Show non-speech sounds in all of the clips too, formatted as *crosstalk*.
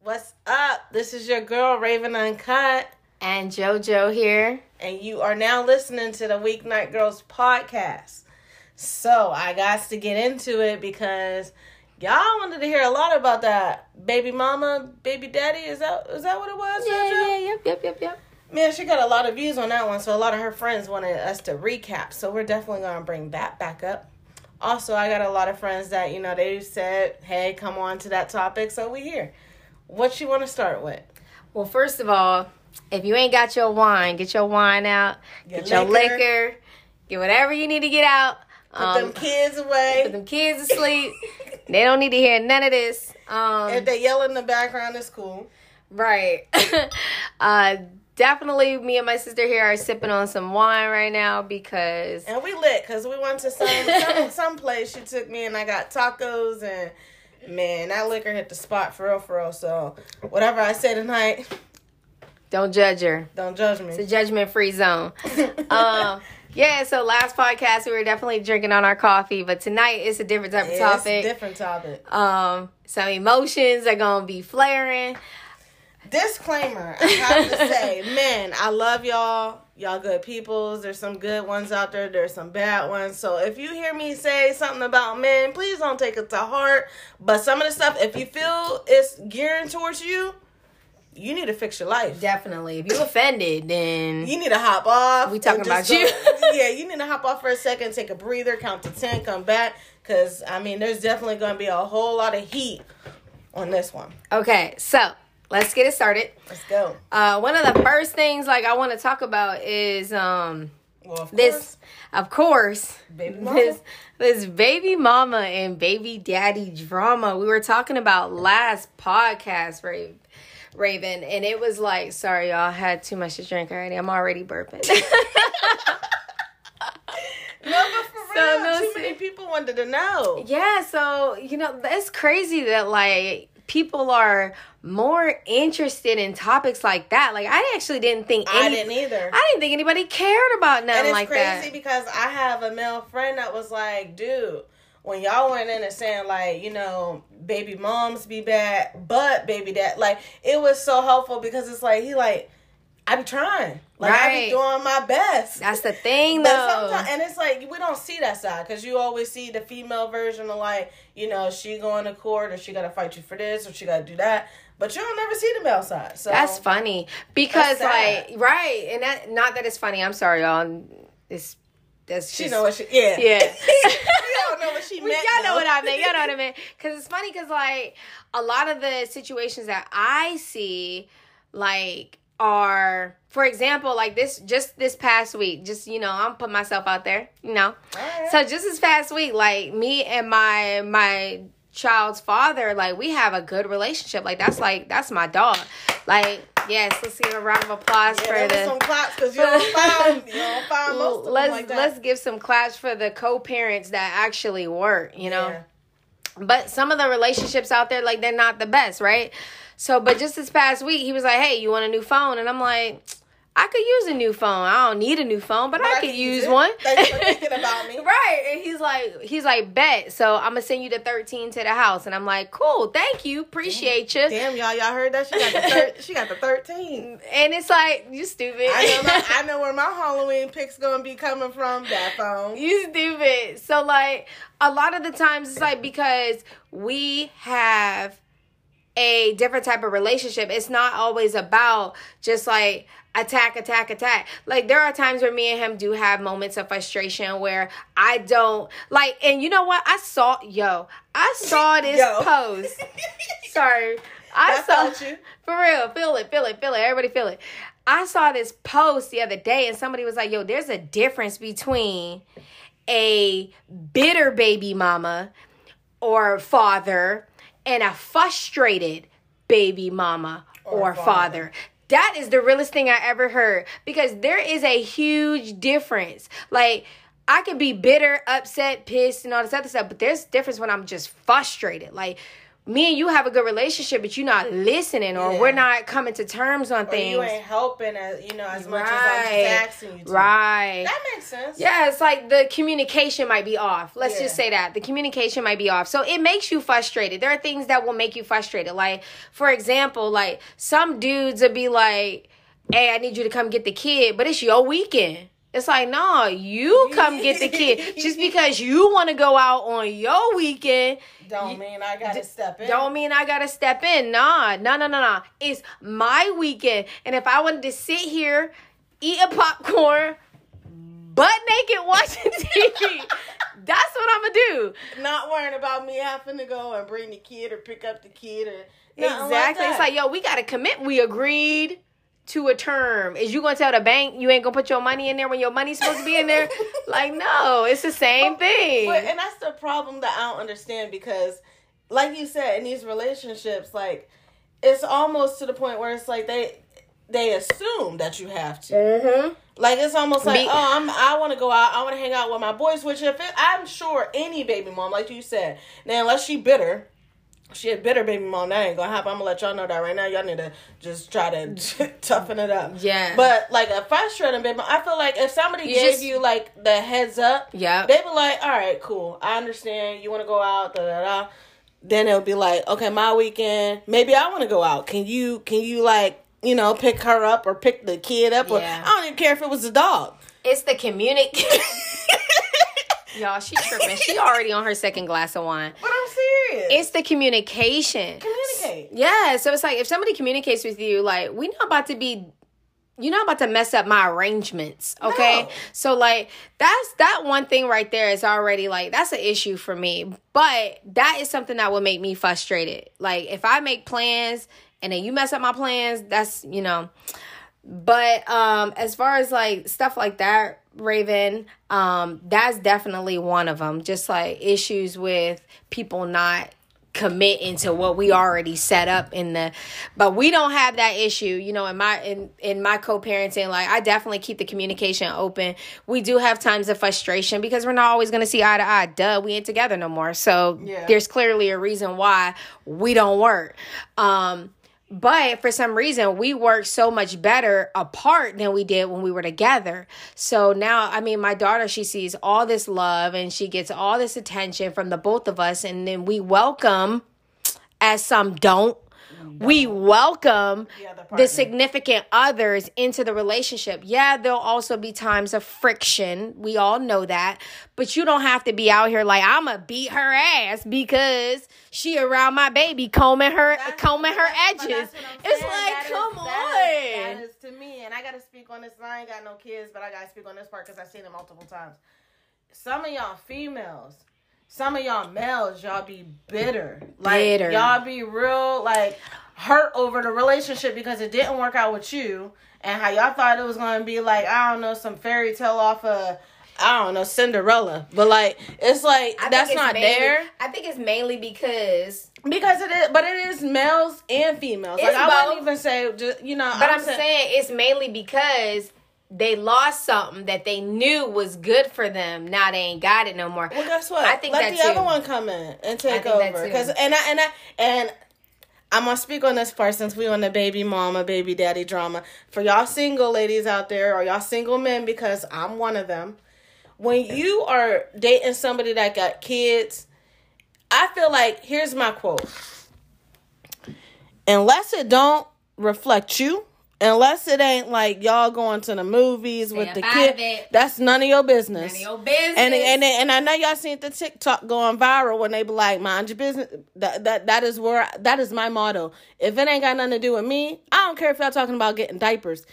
What's up? This is your girl Raven Uncut, And JoJo here. and you are now listening to the Weeknight Girls podcast. So I got to get into it because y'all wanted to hear a lot about that baby mama, baby daddy. Is that is that what it was? Yeah, JoJo? yeah, yep, yep, yep, yep. Man, she got a lot of views on that one, so a lot of her friends wanted us to recap. So we're definitely gonna bring that back up. Also, I got a lot of friends that you know they said, "Hey, come on to that topic," so we here. What you want to start with? Well, first of all, if you ain't got your wine, get your wine out. Your Get your liquor. liquor. Get whatever you need to get out. Put Um, them kids away. put them kids to sleep. *laughs* they don't need to hear none of this. Um, If they yell in the background, it's cool. Right. *laughs* uh, definitely, me and my sister here are sipping on some wine right now because And we lit because we went to some, some *laughs* some place. She took me and I got tacos and man, that liquor hit the spot for real, for real. So whatever I say tonight, don't judge her. don't judge me. It's a judgment free zone. *laughs* um, yeah, so last podcast we were definitely drinking on our coffee, but tonight it's a different type of Yeah, it's a topic. different topic. um, some emotions are gonna be flaring. Disclaimer: I have to say, *laughs* man, I love y'all. Y'all good peoples. There's some good ones out there. There's some bad ones. So if you hear me say something about men, please don't take it to heart. But some of the stuff, if you feel it's gearing towards you, you need to fix your life. Definitely, if you offended, then You need to hop off. We talking about you. go- *laughs* yeah, you need to hop off for a second, take a breather, count to 10, come back. Because, I mean, there's definitely going to be a whole lot of heat on this one. okay. So let's get it started. Let's go. Uh, one of the first things like I want to talk about is um Well, of this of course Baby this this baby mama and baby daddy drama we were talking about last podcast Raven, Raven and it was like sorry y'all I had too much to drink already I'm already burping *laughs* No, but for So, real, no, too many people wanted to know. yeah so you know that's crazy that like people are more interested in topics like that. Like I actually didn't think I didn't either. I didn't think anybody cared about nothing and it's like crazy that. because I have a male friend that was like, dude, when y'all went in and saying like, you know, baby moms be bad, but baby dad, like it was so helpful because it's like he like, I'm trying, like I Right. be doing my best. that's the thing But though sometimes, and it's like we don't see that side because you always see the female version of like, you know, she going to court or she got to fight you for this or she got to do that, but you don't never see the male side. So That's funny because That's like right, and that not that it's funny. I'm sorry, y'all. It's that's She just, know what she, yeah, Yeah. *laughs* *laughs* y'all know what she meant. y'all know though. what I meant. Y'all know what I meant. Because it's funny because like a lot of the situations that I see, like are for example like this just this past week just you know i'm putting myself out there you know. Alright. so just this past week like me and my my child's father like we have a good relationship. Like that's like that's my dog. Like yes let's give a round of applause Yeah, for the some claps because you don't find you don't find most of *laughs* let's like let's give some claps for the co-parents that actually work you know. Yeah. but some of the relationships out there like they're not the best right so but just this past week he was like hey you want a new phone and i'm like i could use a new phone i don't need a new phone but, i, could use it. one Thanks for thinking about me. right and he's like he's like bet so i'm gonna send you the 13 to the house and i'm like cool thank you appreciate you Damn, y'all, y'all heard that? She got the thir- she got the thirteen. and it's like you stupid I know, my, *laughs* I know where my Halloween pick's gonna be coming from. That phone. You stupid. So like a lot of the times it's like because we have a different type of relationship. It's not always about just like attack, attack, attack. Like there are times where me and him do have moments of frustration where I don't like and you know what? I saw yo, I saw *laughs* this Yo. post. *laughs* Sorry. I I saw you. for real. Feel it, feel it, feel it. Everybody feel it. I saw this post the other day and somebody was like, yo, there's a difference between a bitter baby mama or father and a frustrated baby mama or, Or father. father. That is the realest thing I ever heard because there is a huge difference. Like, I could be bitter, upset, pissed, and all this other stuff, but there's difference when I'm just frustrated. Like, me and you have a good relationship, but you're not listening, or Yeah. we're not coming to terms on Or things. you ain't helping as you know as much as I'm Right. just asking you to. Right. That makes sense. Yeah, it's like the communication might be off. Let's Yeah. just say that. The communication might be off. So it makes you frustrated. There are things that will make you frustrated. Like, for example, like some dudes would be like, Hey, I need you to come get the kid, but it's your weekend. It's like, no, you come get the kid. *laughs* Just because you want to go out on your weekend Don't mean I gotta step in. don't mean I gotta step in. Nah, no, no, no, no. It's my weekend. And if I wanted to sit here, eat a popcorn, butt naked watching *laughs* TV, that's what I'm gonna do. not worrying about me having to go and bring the kid or pick up the kid or exactly. that. it's like, yo, we gotta commit. We agreed to a term. Is you gonna tell the bank you ain't gonna put your money in there when your money's supposed to be in there? *laughs* like, no, it's the same thing. But and that's the problem that I don't understand because, like you said, in these relationships, like it's almost to the point where it's like they they assume that you have to. mm-hmm. Like it's almost like, Me- oh, I'm I want to go out, I want to hang out with my boys. Which if it, I'm sure any baby mom, like you said, now unless she bitter. She a bitter baby mom. That ain't gonna happen. I'm gonna let y'all know that right now. Y'all need to just try to *laughs* toughen it up. Yeah. But like a frustrating baby mom, I feel like if somebody Yes. give you like the heads up, yeah, they be like, all right, cool. I understand. You want to go out, da da da. Then it'll be like, okay, my weekend. Maybe I want to go out. Can you? Can you like, you know, pick her up or pick the kid up? Or Yeah. I don't even care if it was a dog. It's the communication. *laughs* Y'all, she tripping. She already on her second glass of wine. But I'm serious. It's the communication. communicate. Yeah, so it's like if somebody communicates with you, like we're not about to be you're not about to mess up my arrangements, okay? No. So like that's that one thing right there is already like that's an issue for me. But that is something that would make me frustrated. Like if I make plans and then you mess up my plans, that's you know. But um as far as like stuff like that, Raven, um that's definitely one of them. Just like issues with people not committing to what we already set up in the but we don't have that issue you know in my in in my co-parenting like i definitely keep the communication open we do have times of frustration because we're not always going to see eye to eye duh we ain't together no more so Yeah. there's clearly a reason why we don't work um but for some reason we work so much better apart than we did when we were together. So now i mean my daughter she sees all this love and she gets all this attention from the both of us. And then we welcome as some don't we welcome The the significant others into the relationship. Yeah, there'll also be times of friction. We all know that. But you don't have to be out here like I'ma beat her ass because she around my baby combing her That's- combing her edges. I'm It's saying. like, That is- come that is- on. that is to me, and I gotta speak on this. I ain't got no kids, but I gotta speak on this part because I've seen it multiple times. Some of y'all females, some of y'all males, y'all be bitter. Like Bitter. y'all be real like hurt over the relationship because it didn't work out with you, and how y'all thought it was gonna be like I don't know some fairy tale off of. I don't know Cinderella, but like it's like I that's it's not mainly- there. I think it's mainly because Because it is, but it is males and females. Like I both. wouldn't even say, just you know. But I'm, saying, it's mainly because they lost something that they knew was good for them. Now they ain't got it no more. Well, guess what? I think Let the too. other one come in and take over. Because and I and I and I'm gonna speak on this part since we on the baby mama, baby daddy drama. For y'all single ladies out there or y'all single men, because I'm one of them. When you are dating somebody that got kids, I feel like here's my quote. Unless it don't reflect you, unless it ain't like y'all going to the movies with the kid, that's none of your business. None of your business. And and and I know y'all seen the TikTok going viral when they be like, "Mind your business." That that that is where that is my motto. If it ain't got nothing to do with me, I don't care if y'all talking about getting diapers.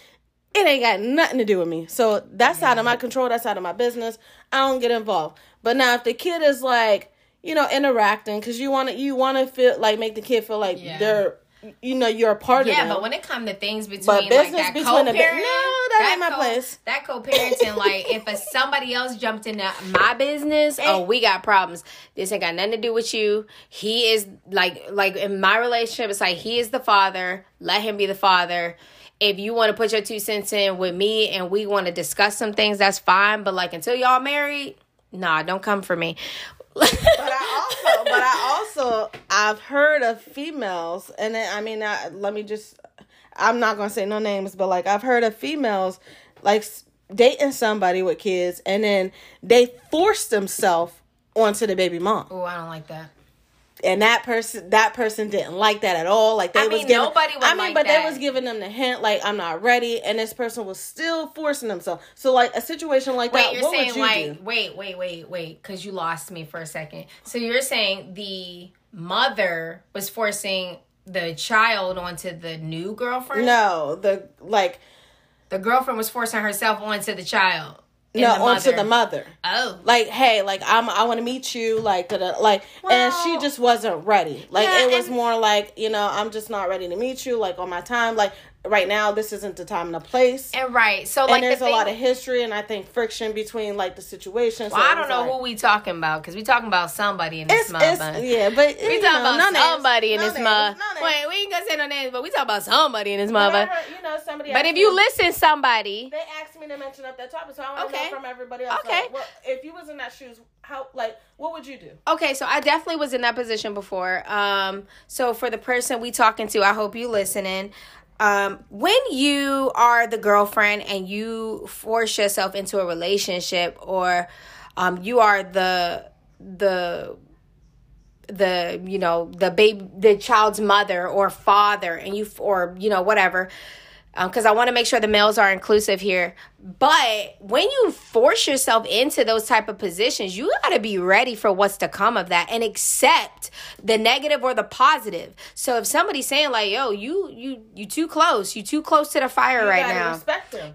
It ain't got nothing to do with me. So that's out of my control. That's out of my business. I don't get involved. But now if the kid is like, you know, interacting because you want to you want to feel like make the kid feel like Yeah. they're you know you're a part of Yeah, but when it comes to things between But like business that between the No, that ain't my place. That co-parenting, like if a, somebody else jumped into my business, oh, we got problems. This ain't got nothing to do with you. He is like, like in my relationship, it's like he is the father. Let him be the father. If you want to put your two cents in with me and we want to discuss some things, that's fine. But like until y'all married, nah, don't come for me. But I also, but I also, I've heard of females, and then I mean, I, let me just, I'm not gonna say no names, but like I've heard of females, like dating somebody with kids, and then they force themselves onto the baby mom. Oh, I don't like that and that person that person didn't like that at all. Like they I mean, was giving, nobody I mean, like but that. they was giving them the hint, like I'm not ready, and this person was still forcing themselves. So like a situation like wait, that, you're what saying would you like do? wait, wait, wait, wait, because you lost me for a second. So you're saying the mother was forcing the child onto the new girlfriend? No, the like The girlfriend was forcing herself onto the child. No the onto the mother. Oh. Like hey, like I'm I want to meet you, like da-da, like, and she just wasn't ready. Like Yeah, it was more like you know I'm just not ready to meet you. Like on my time, like right now this isn't the time and the place. And right. So like and there's the a lot of history and I think friction between like the situation. So I don't know like- who we talking about because we talking about somebody in this month. yeah, but We talking know, about no names, somebody in this no. Wait, we ain't gonna say no names, but we talking about somebody in this. Whatever, you know, somebody. But if you me- listen, somebody. they asked me to mention up that topic, so I want to Okay. know from everybody else. Okay. like, well, if you was in that shoes, how like what would you do? Okay, so I definitely was in that position before. Um, so for the person we talking to, I hope you listening. Um, when you are the girlfriend and you force yourself into a relationship, or um, you are the the the you know the baby the child's mother or father and you or you know whatever Um, because I want to make sure the males are inclusive here. But when you force yourself into those type of positions, you got to be ready for what's to come of that and accept the negative or the positive. So if somebody's saying like, "Yo, you you you too close, you too close to the fire You right now,"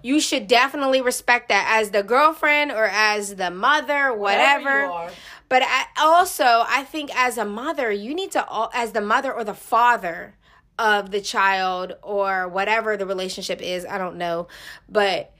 you should definitely respect that as the girlfriend or as the mother, whatever. But I, also, I think as a mother, you need to, as the mother or the father of the child or whatever the relationship is, I don't know, but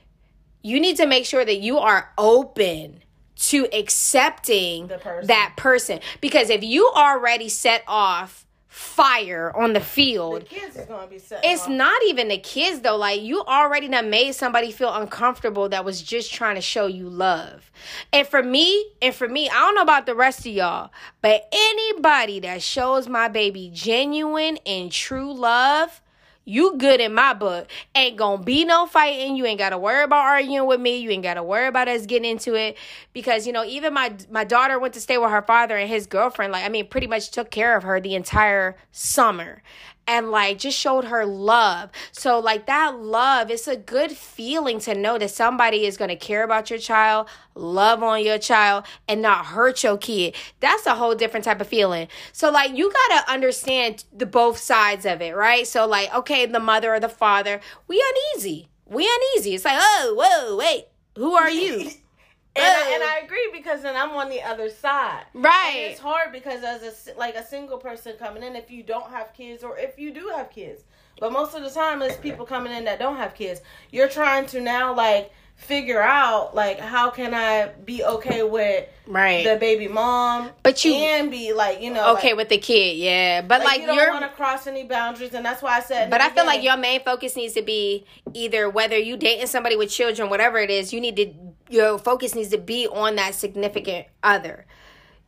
you need to make sure that you are open to accepting The person. that person. Because if you already set off fire on the The field, kids is gonna be set. it's off. not even the kids though. Like you already done made somebody feel uncomfortable that was just trying to show you love. And for me, and for me, I don't know about the rest of y'all, but anybody that shows my baby genuine and true love, you good in my book. Ain't gonna be no fighting. You ain't gotta worry about arguing with me. You ain't gotta worry about us getting into it. Because, you know, even my my daughter went to stay with her father and his girlfriend, like I mean, pretty much took care of her the entire summer and like just showed her love. So like that love, it's a good feeling to know that somebody is going to care about your child, love on your child and not hurt your kid. That's a whole different type of feeling. So like you got to understand the both sides of it, right? So like okay, the mother or the father, we uneasy. We uneasy. It's like, "Oh, whoa, wait. Who are you?" *laughs* And, I, and oh. I agree because then I'm on the other side. Right. And it's hard because as a like a single person coming in, if you don't have kids or if you do have kids, but most of the time it's people coming in that don't have kids. You're trying to now like figure out like how can I be okay with Right. the baby mom, But you- can be like you know okay like, with the kid, yeah. But like, you don't want to cross any boundaries, and that's why I said. But I feel like your main focus needs to be either whether you dating somebody with children, whatever it is, you need to your focus needs to be on that significant other.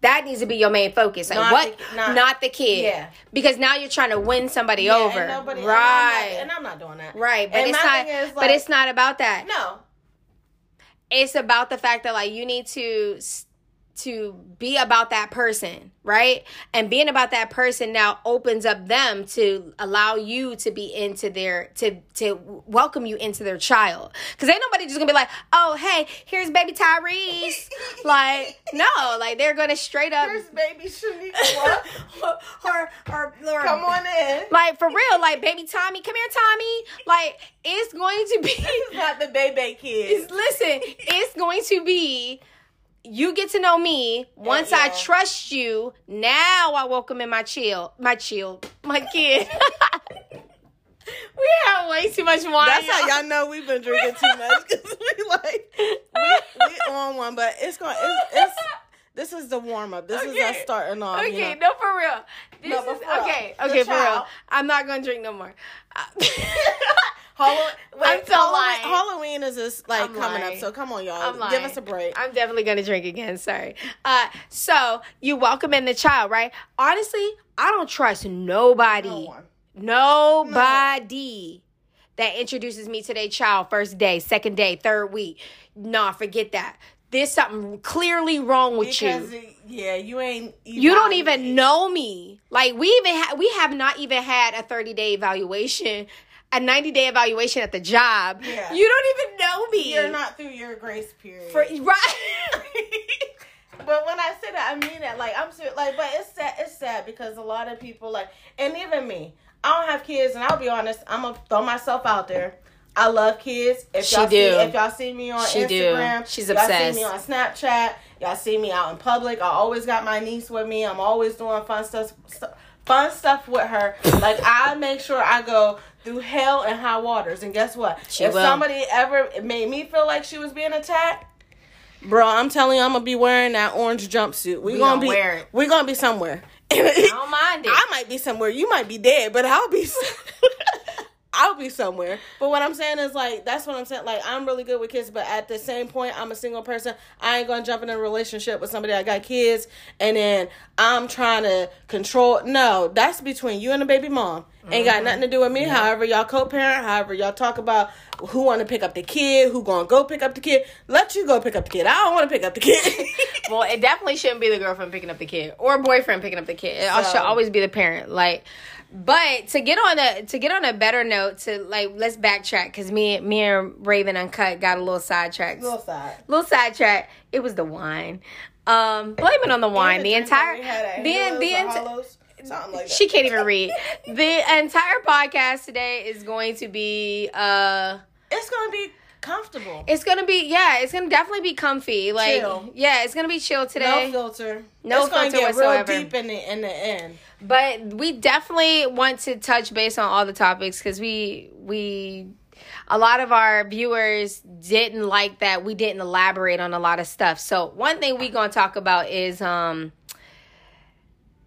That needs to be your main focus. Like Not what? the- not, not- the kid. Yeah. Because now you're trying to win somebody Yeah, over. and nobody, right. and I'm, not, and I'm not doing that. right. But And it's not is, but it's not about that. no. It's about the fact that like you need to s- to be about that person, right? And being about that person now opens up them to allow you to be into their to to welcome you into their child. Cuz ain't nobody just to be like, "Oh, hey, here's baby Tyrese." *laughs* like, no, like they're to straight up There's baby Shaniqua. *laughs* or, or, or Come on in. Like for real, like baby Tommy, come here Tommy. Like it's going to be not the baby kid. *laughs* Listen, it's going to be you get to know me. Once I yeah. trust you, now I welcome in my chill, my chill, my kid. *laughs* we have way too much wine. That's how y'all. y'all know we've been drinking too much because we like we, we on one, but it's going. It's, it's this is the warm up. This is us starting off. you Okay, know. no, for real. This No, is for real. okay. The Okay, for real. I'm not gonna drink no more. Uh, *laughs* *laughs* Halloween, I'm so Halloween. Halloween is just like I'm coming lying. up, so come on, y'all, I'm give lying. us a break. I'm definitely gonna drink again. Sorry. Uh, so you welcome in the child, right? Honestly, I don't trust nobody. No one. Nobody that introduces me to their child first day, second day, third week. Nah, forget that. There's something clearly wrong with Because you. yeah, you ain't. You don't even know me. Like we even ha- we have not even had a 30 day evaluation, a 90 day evaluation at the job. Yeah. You don't even know me. You're not through your grace period. For, right. *laughs* But when I say that, I mean it. Like I'm serious. Like, but it's sad. It's sad because a lot of people like, and even me. I don't have kids, and I'll be honest. I'm gonna throw myself out there. I love kids. If She y'all do. see, if y'all see me on She do. Instagram, She's y'all obsessed. see me on Snapchat. Y'all see me out in public. I always got my niece with me. I'm always doing fun stuff. st- Fun stuff with her. Like I make sure I go through hell and high waters. And guess what? She if will. somebody ever made me feel like she was being attacked, Bro, I'm telling you, I'm gonna be wearing that orange jumpsuit. We, We gonna, gonna be we gonna be somewhere. I don't *laughs* mind it. I might be somewhere. You might be dead, but I'll be. *laughs* I'll be somewhere. But what I'm saying is like that's what I'm saying. Like I'm really good with kids, but at the same point, I'm a single person. I ain't gonna jump in a relationship with somebody that got kids, and then I'm trying to control. No, that's between you and the baby mom. Ain't got nothing to do with me. However, y'all co-parent. However, y'all talk about who want to pick up the kid, who gonna go pick up the kid. Let you go pick up the kid. I don't want to pick up the kid. *laughs* Well, it definitely shouldn't be the girlfriend picking up the kid or boyfriend picking up the kid. It So- should always be the parent. Like, but to get on a to get on a better note, to like let's backtrack because me me and Raven Uncut got a little sidetracked. Little side. little sidetrack. It was the wine. Um, blame it on the wine. The entire the the entire. Something like that. She can't even read. *laughs* The entire podcast today is going to be uh it's gonna be comfortable. it's gonna be yeah, it's gonna definitely be comfy. Like Chill. yeah, it's gonna be chill today. no filter. No it's gonna filter get whatsoever. real deep in the in the end. But we definitely want to touch base on all the topics because we we a lot of our viewers didn't like that we didn't elaborate on a lot of stuff. So one thing we gonna talk about is um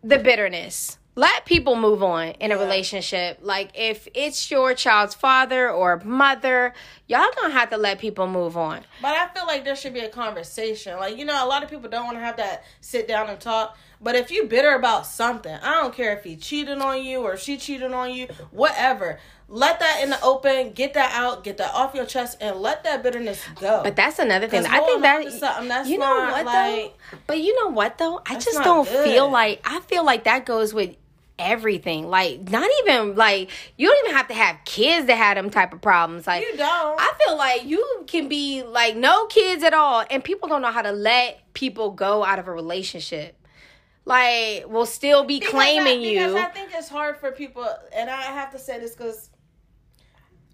the bitterness. Let people move on in a Yeah. relationship. Like if it's your child's father or mother, y'all gonna have to let people move on. But I feel like there should be a conversation. Like you know, a lot of people don't want to have that sit down and talk. But if you bitter about something, I don't care if he cheated on you or she cheated on you, whatever. Let that in the open. Get that out. Get that off your chest, and let that bitterness go. But that's another thing. I think that something that's you know not, what like- though. But you know what though, I just don't good. feel like I feel like that goes with everything. Like not even like you don't even have to have kids that have them type of problems. Like you don't. I feel like you can be like no kids at all, and people don't know how to let people go out of a relationship. Like, will still be Because claiming I, because you. I think it's hard for people, and I have to say this because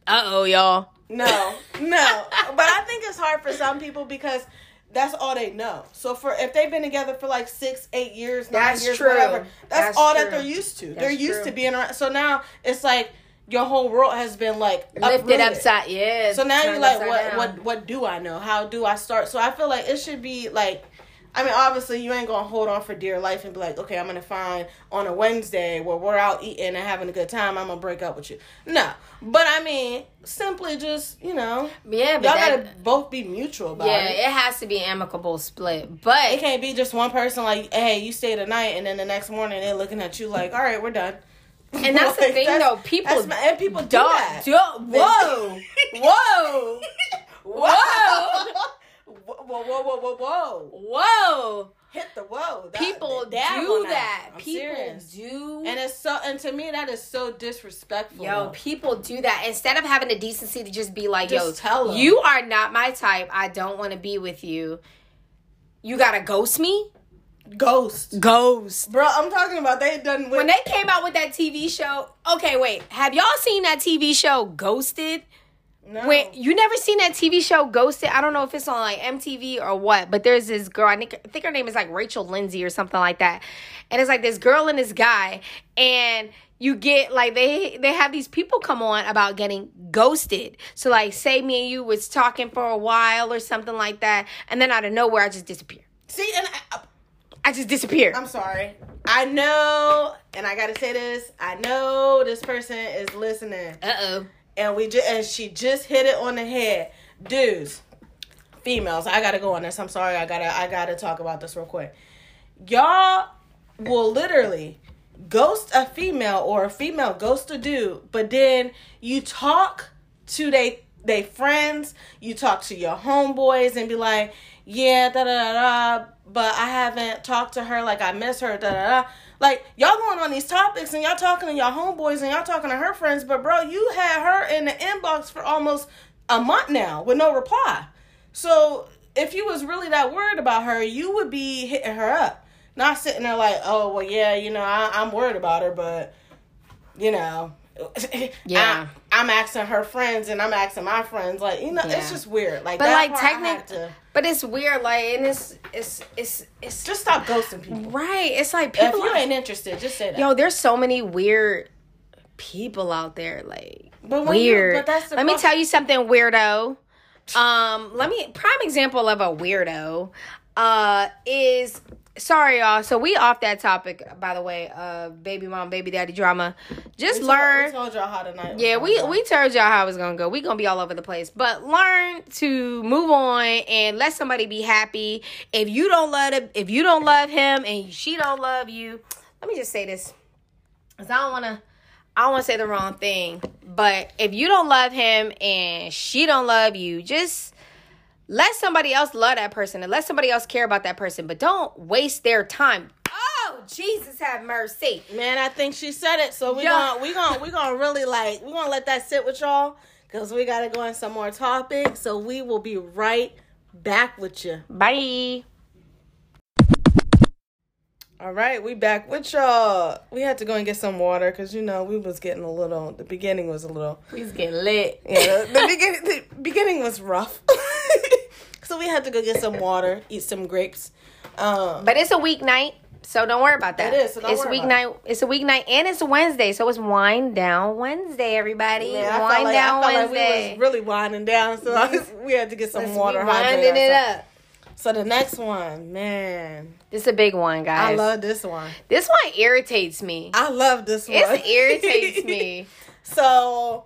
Uh oh, y'all. No, no. but I think it's hard for some people because that's all they know. So for if they've been together for like six, eight years, nine That's years, true. whatever, that's, That's all true. that they're used to. they're used true. to being around. So now it's like your whole world has been like Lifted uprooted. upside, yeah. So now you're like, what, down. what, what do I know? How do I start? So I feel like it should be like, I mean, obviously you ain't gonna hold on for dear life and be like, okay, I'm gonna find on a Wednesday where we're out eating and having a good time. I'm gonna break up with you. No, but I mean, simply just you know, Yeah, but y'all that, gotta both be mutual about it. yeah, it. it has to be an amicable split. But It can't be just one person like, hey, you stay the night, and then the next morning they're looking at you like, all right, we're done. And that's the *laughs* thing, that's- though. People that's my- and people do Don't, that. do- whoa, *laughs* whoa, whoa, whoa, whoa, whoa, whoa, whoa, whoa! Hit the whoa! That- People the dab do that. People serious. do. and it's so, and to me, that is so disrespectful. Yo, people do that instead of having the decency to just be like, Just "Yo, tell 'em. you are not my type. I don't want to be with you." You gotta ghost me. ghost, Ghost. bro. I'm talking about they done with When they came out with that TV show, okay, wait, have y'all seen that TV show Ghosted? No. When you never seen that TV show Ghosted? I don't know if it's on like MTV or what, but there's this girl. I think, I think her name is like Rachel Lindsay or something like that. And it's like this girl and this guy, and you get like they they have these people come on about getting ghosted. So like, say me and you was talking for a while or something like that, and then out of nowhere I just disappear. see, and I, I just disappear. I'm sorry. I know, and I gotta say this. I know this person is listening. Uh oh. And we just and she just hit it on the head, dudes, females. I gotta go on this. I'm sorry. I gotta I gotta talk about this real quick. Y'all will literally ghost a female or a female ghost a dude, but then you talk to they they friends, you talk to your homeboys and be like, yeah, da da da but I haven't talked to her like I miss her, da da da. Like y'all going on these topics and y'all talking to y'all homeboys and y'all talking to her friends, but bro, you had her in the inbox for almost a month now with no reply. So if you was really that worried about her, you would be hitting her up, not sitting there like, oh well, yeah, you know, I, I'm worried about her, but you know, *laughs* Yeah. I, am asking her friends and I'm asking my friends, like you know, Yeah. it's just weird. Like, But like technically, but it's weird. Like, and it's it's it's it's just stop ghosting people. right. It's like If people. you ain't interested, just say that. Yo, there's so many weird people out there. Like But when you- weird. but that's the let me tell you something, weirdo. Um, let me prime example of a weirdo. Uh, is sorry y'all. So we off that topic. By the way, uh, baby mom, baby daddy drama. Just we learn. Told, we told y'all how tonight. Yeah, we we told y'all how it was gonna go. We gonna be all over the place, but learn to move on and let somebody be happy. If you don't love it, if you don't love him and she don't love you, let me just say this, cause I don't wanna, I don't wanna say the wrong thing. But if you don't love him and she don't love you, just let somebody else love that person and let somebody else care about that person. But don't waste their time. Oh Jesus, have mercy. Man, I think she said it. So we Yeah. gonna we gonna we gonna really like we gonna let that sit with y'all because we gotta go on some more topics. So we will be right back with you. Bye. All right, we back with y'all. We had to go and get some water because you know we was getting a little. The beginning was a little. We was getting lit. Yeah, the, the beginning the beginning was rough. *laughs* so we had to go get some water, eat some grapes. Um, But it's a weeknight, so don't worry about that. It is, so don't it's worry a about weeknight. It's a weeknight, and it's a Wednesday, so it's wind down Wednesday, everybody. felt wind like, down I felt like Wednesday. we was really winding down, so was- *laughs* we had to get some Let's water. winding it up. So the next one, man, This is a big one, guys. I love this one. this one irritates me. I love this one. It irritates me. *laughs* So,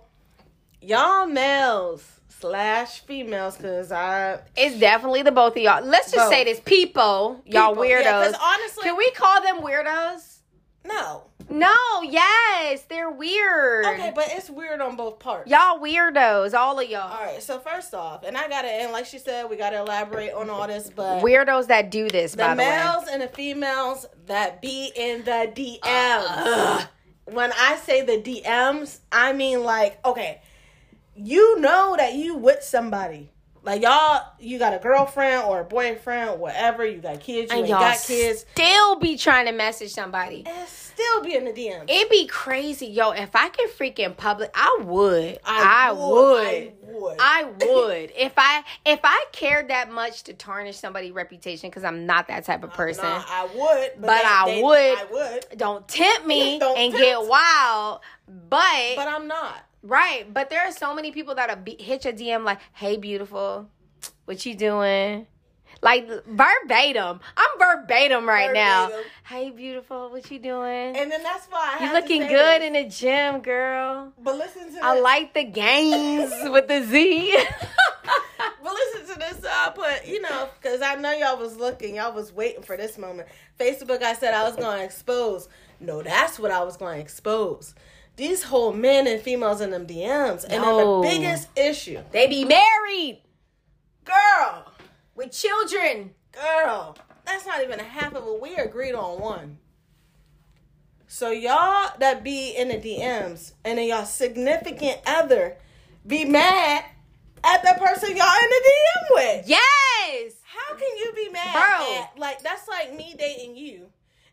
y'all males slash females, because I It's definitely the both of y'all. Let's just Both. say this: people, y'all People, weirdos. yeah, honestly- can we call them weirdos? no. No. Yes, they're weird. Okay, but it's weird on both parts. y'all weirdos, all of y'all. All right. So first off, and I gotta, and like she said, we gotta elaborate on all this, but Weirdos that do this, the by the way. males and the females that be in the DMs. when I say the DMs, I mean like, okay, you know that you with somebody. Like y'all, you got a girlfriend or a boyfriend, whatever. You got kids, you and ain't y'all got kids, still be trying to message somebody. and still be in the DMs. It'd be crazy, yo. If I could freaking public, I would. I, would. I would. I *laughs* would. if I if I cared that much to tarnish somebody's reputation, because I'm not that type of person. Nah, I would, But they- I they- would. I would, Don't tempt me *laughs* Don't and tempt. get wild. But, but I'm not. Right, but there are so many people that'll be, hit your DM like, "Hey, beautiful, what you doing?" Like verbatim. I'm verbatim right now. Hey, beautiful, what you doing? And then that's why I You have to looking good this. in the gym, girl. But listen to this. I this. like the gains *laughs* with the Z. *laughs* But listen to this. So I put, you know, because I know y'all was looking, y'all was waiting for this moment. Facebook, I said I was going to expose. No, that's what I was going to expose. These whole men and females in them DMs. And No. then the biggest issue, they be married girl, with children. girl, that's not even a half of it. We agreed on one. So y'all that be in the DMs and then y'all significant other be mad at the person y'all in the DM with. Yes. How can you be mad Bro. at like that's like me dating you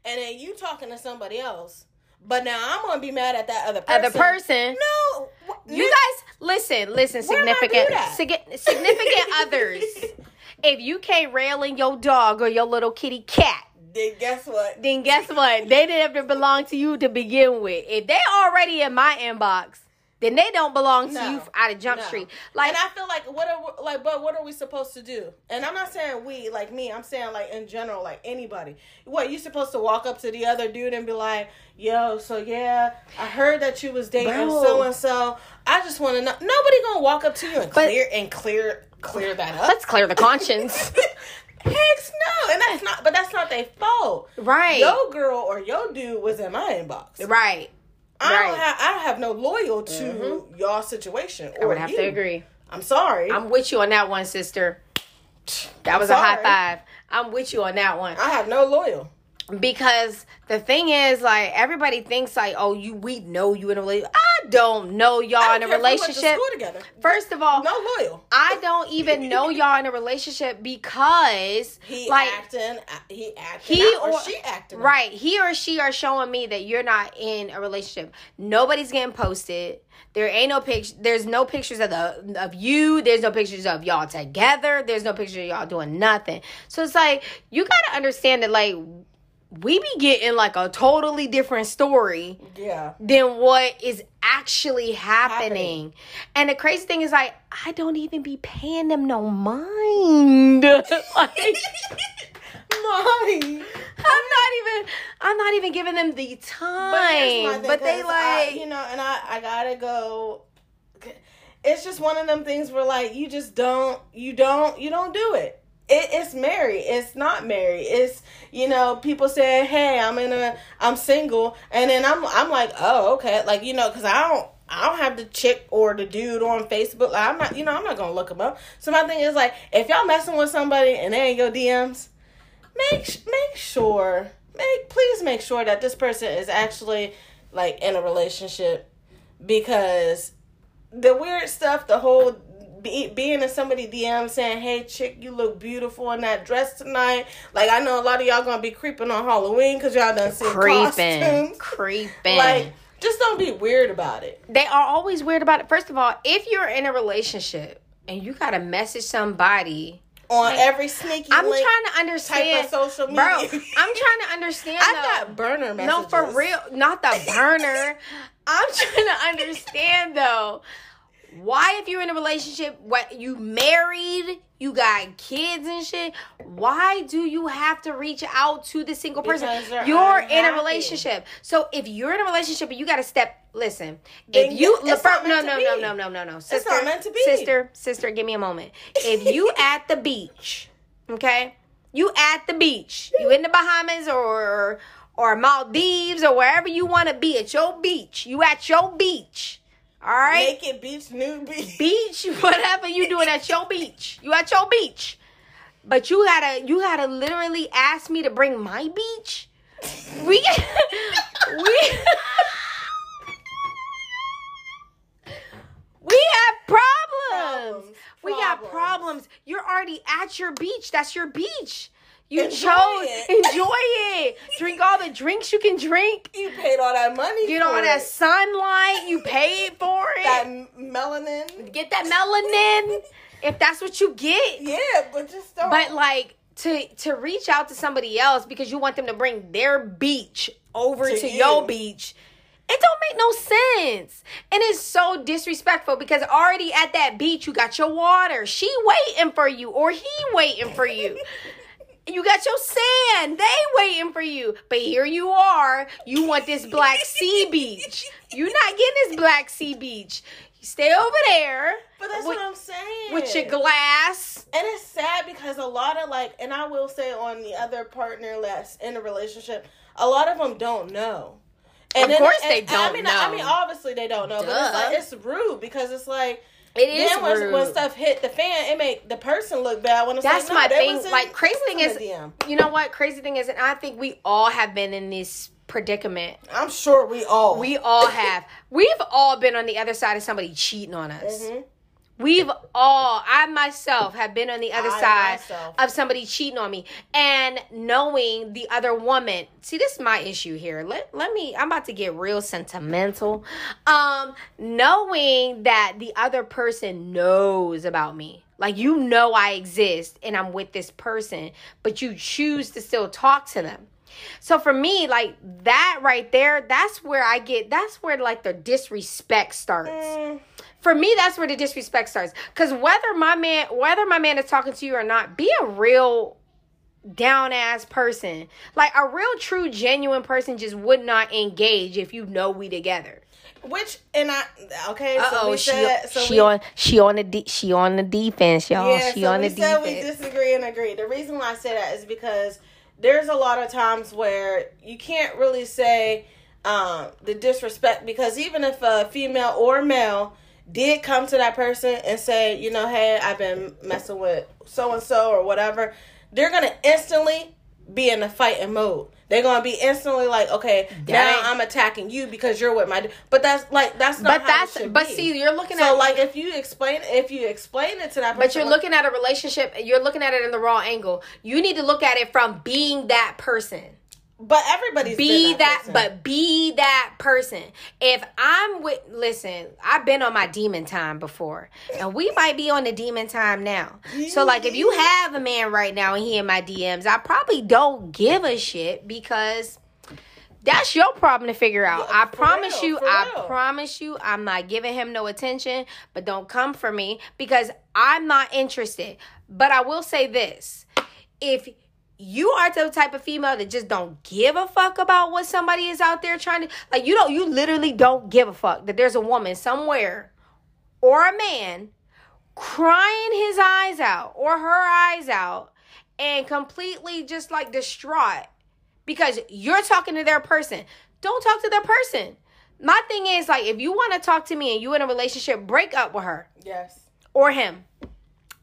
and then you talking to somebody else. But now I'm gonna be mad at that other person. Other person. No, You guys, listen, listen, Where significant, sig- significant *laughs* others. If you can't rail in your dog or your little kitty cat, Then guess what? then guess what? They didn't have to belong to you to begin with. If they already in my inbox, then they don't belong to No. you out of Jump No. Street. Like and I feel like what are we- like, but what are we supposed to do? And I'm not saying we, like me. I'm saying like in general, like anybody. What you supposed to walk up to the other dude and be like, "Yo, so yeah, I heard that you was dating so and so. I just want to know." Nobody gonna walk up to you and But- clear and clear clear that up. let's clear the conscience. *laughs* Heck no, and that's not. But that's not their fault. right. Your girl or your dude was in my inbox. Right. I don't have. I have no loyal to mm-hmm. y'all situation. I would have you. to agree. I'm sorry. I'm with you on that one, sister. That was a high five. I'm with you on that one. I have no loyal. Because the thing is like everybody thinks like oh you we know you in a relationship i don't know y'all I in a don't care if we went to relationship first of all No loyal. i don't even *laughs* know y'all in a relationship because He like acting. Uh, he acting. he out, or, or she acting. out. right he or she are showing me that you're not in a relationship nobody's getting posted there ain't no picture there's no pictures of the of you there's no pictures of y'all together there's no picture of y'all doing nothing so it's like you gotta understand that like we be getting like a totally different story Yeah. than what is actually happening. Happening. And the crazy thing is like I don't even be paying them no mind. *laughs* like Mommy. I'm not even I'm not even giving them the time. thing, But, they 'cause I- like you know, and I I gotta go. It's just one of them things where like you just don't you don't you don't do it. It, it's married. It's not married. It's you know people say, "Hey, I'm in a, I'm single," and then I'm I'm like, "Oh, okay." Like you know, because I don't I don't have the chick or the dude on Facebook. Like I'm not you know I'm not gonna look them up. So my thing is like, if y'all messing with somebody and they ain't your DMs, make make sure make please make sure that this person is actually like in a relationship because the weird stuff, the whole be, being in somebody DM saying, "Hey, chick, you look beautiful in that dress tonight." Like I know a lot of y'all gonna be creeping on Halloween because y'all done seen creeping. costumes. Creeping. Like, just don't be weird about it. they are always weird about it. First of all, if you're in a relationship and you gotta message somebody On every sneaky I'm trying to understand, type of social media. bro. I'm trying to understand. I got burner messages. No, for real, not the burner. *laughs* I'm trying to understand though. Why, if you're in a relationship, what you married, you got kids and shit, why do you have to reach out to the single person? You're in a relationship. So if you're in a relationship and you got to step, listen. Then if you, it's fir- not no, no, no, no, no, no, no, sister, not meant to be. sister, sister, give me a moment. If you *laughs* at the beach, okay, you at the beach, you in the Bahamas or or Maldives or wherever you want to be at your beach, you at your beach, all right Naked beach, nude beach. beach, *laughs* whatever you doing at your beach. You at your beach. But you gotta you gotta literally ask me to bring my beach. We *laughs* we *laughs* We have problems. Problems. We got Problems. problems. You're already at your beach. That's your beach. You Enjoy chose it. enjoy it. Drink all the drinks you can drink. You paid all that money. Get all that sunlight. You paid for *laughs* it that melanin. get that melanin if that's what you get. Yeah, but just don't. But like to to reach out to somebody else because you want them to bring their beach over To to, you. your beach. It don't make no sense. And it's so disrespectful because already at that beach you got your water. She waiting for you or he waiting for you. *laughs* You got your sand. They waiting for you. But here you are. You want this Black Sea *laughs* beach. You're not getting this Black Sea beach. You stay over there but that's with, what I'm saying. with your glass. and it's sad because a lot of like, and I will say on the other partner that's in a relationship, a lot of them don't know. And Of course and- they don't I mean, know. I mean, obviously they don't know, but it's like it's rude because it's like. It is then when, rude. when stuff hit the fan, it made the person look bad. When it's That's like, my thing. like crazy thing is, in the DM. you know what? Crazy thing is, and I think we all have been in this predicament. I'm sure we all We all have. *laughs* We've all been on the other side of somebody cheating on us. Mhm. We've all, I myself have been on the other I side myself. of somebody cheating on me and knowing the other woman. See, this is my issue here. Let, let me, I'm about to get real sentimental. Um, knowing that the other person knows about me. Like, you know, I exist and I'm with this person, but you choose to still talk to them. So for me, like that right there, that's where I get. That's where like the disrespect starts. Mm, For me, that's where the disrespect starts. Cause whether my man, whether my man is talking to you or not, be a real down ass person. Like a real, true, genuine person just would not engage if you know we together. which and I okay. So oh, we she said so she we, on she on the de- she on the defense, y'all. Yeah, she so on we the said we disagree and agree. The reason why I say that is because there's a lot of times where you can't really say um, the disrespect because even if a female or male did come to that person and say, you know, hey, I've been messing with so and so or whatever, they're gonna instantly be in the fighting mode. They're gonna be instantly like, okay, now I'm attacking you because you're with my. d- But that's like that's not. but how it that's but be. see, you're looking So at like if you explain if you explain it to that person, But you're like, looking at a relationship, you're looking at it in the wrong angle. You need to look at it from being that person. But everybody's Be that, person. but be that person. If I'm with, listen, I've been on my demon time before, and we might be on the demon time now. So, like, if you have a man right now and he in my DMs, I probably don't give a shit because that's your problem to figure out. Yeah, I promise real, you, I real. promise you, I'm not giving him no attention, but don't come for me because I'm not interested. But I will say this if you are the type of female that just don't give a fuck about what somebody is out there trying to like you don't you literally don't give a fuck that there's a woman somewhere or a man crying his eyes out or her eyes out and completely just like distraught because you're talking to their person. Don't talk to their person. My thing is like if you want to talk to me and you in a relationship, break up with her yes, or him.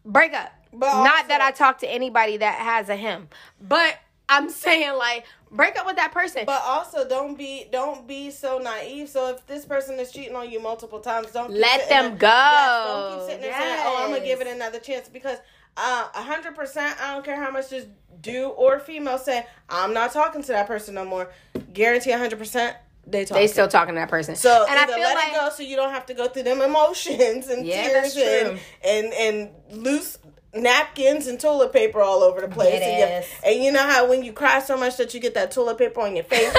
Break up. But Not that I talk to anybody that has a him, but I'm *laughs* saying like break up with that person. but also don't be don't be so naive. So if this person is cheating on you multiple times, don't Let them go. Yes, don't keep sitting there saying, "Oh, I'm gonna give it another chance," because uh, a hundred percent, I don't care how much this dude or female say, I'm not talking to that person no more. Guarantee a hundred percent, they talk. they still talking to that person. So and I feel let like it go so you don't have to go through them *laughs* emotions and Yeah, tears and, and and loose napkins and toilet paper all over the place. And you, and you know how when you cry so much that you get that toilet paper on your face? *laughs*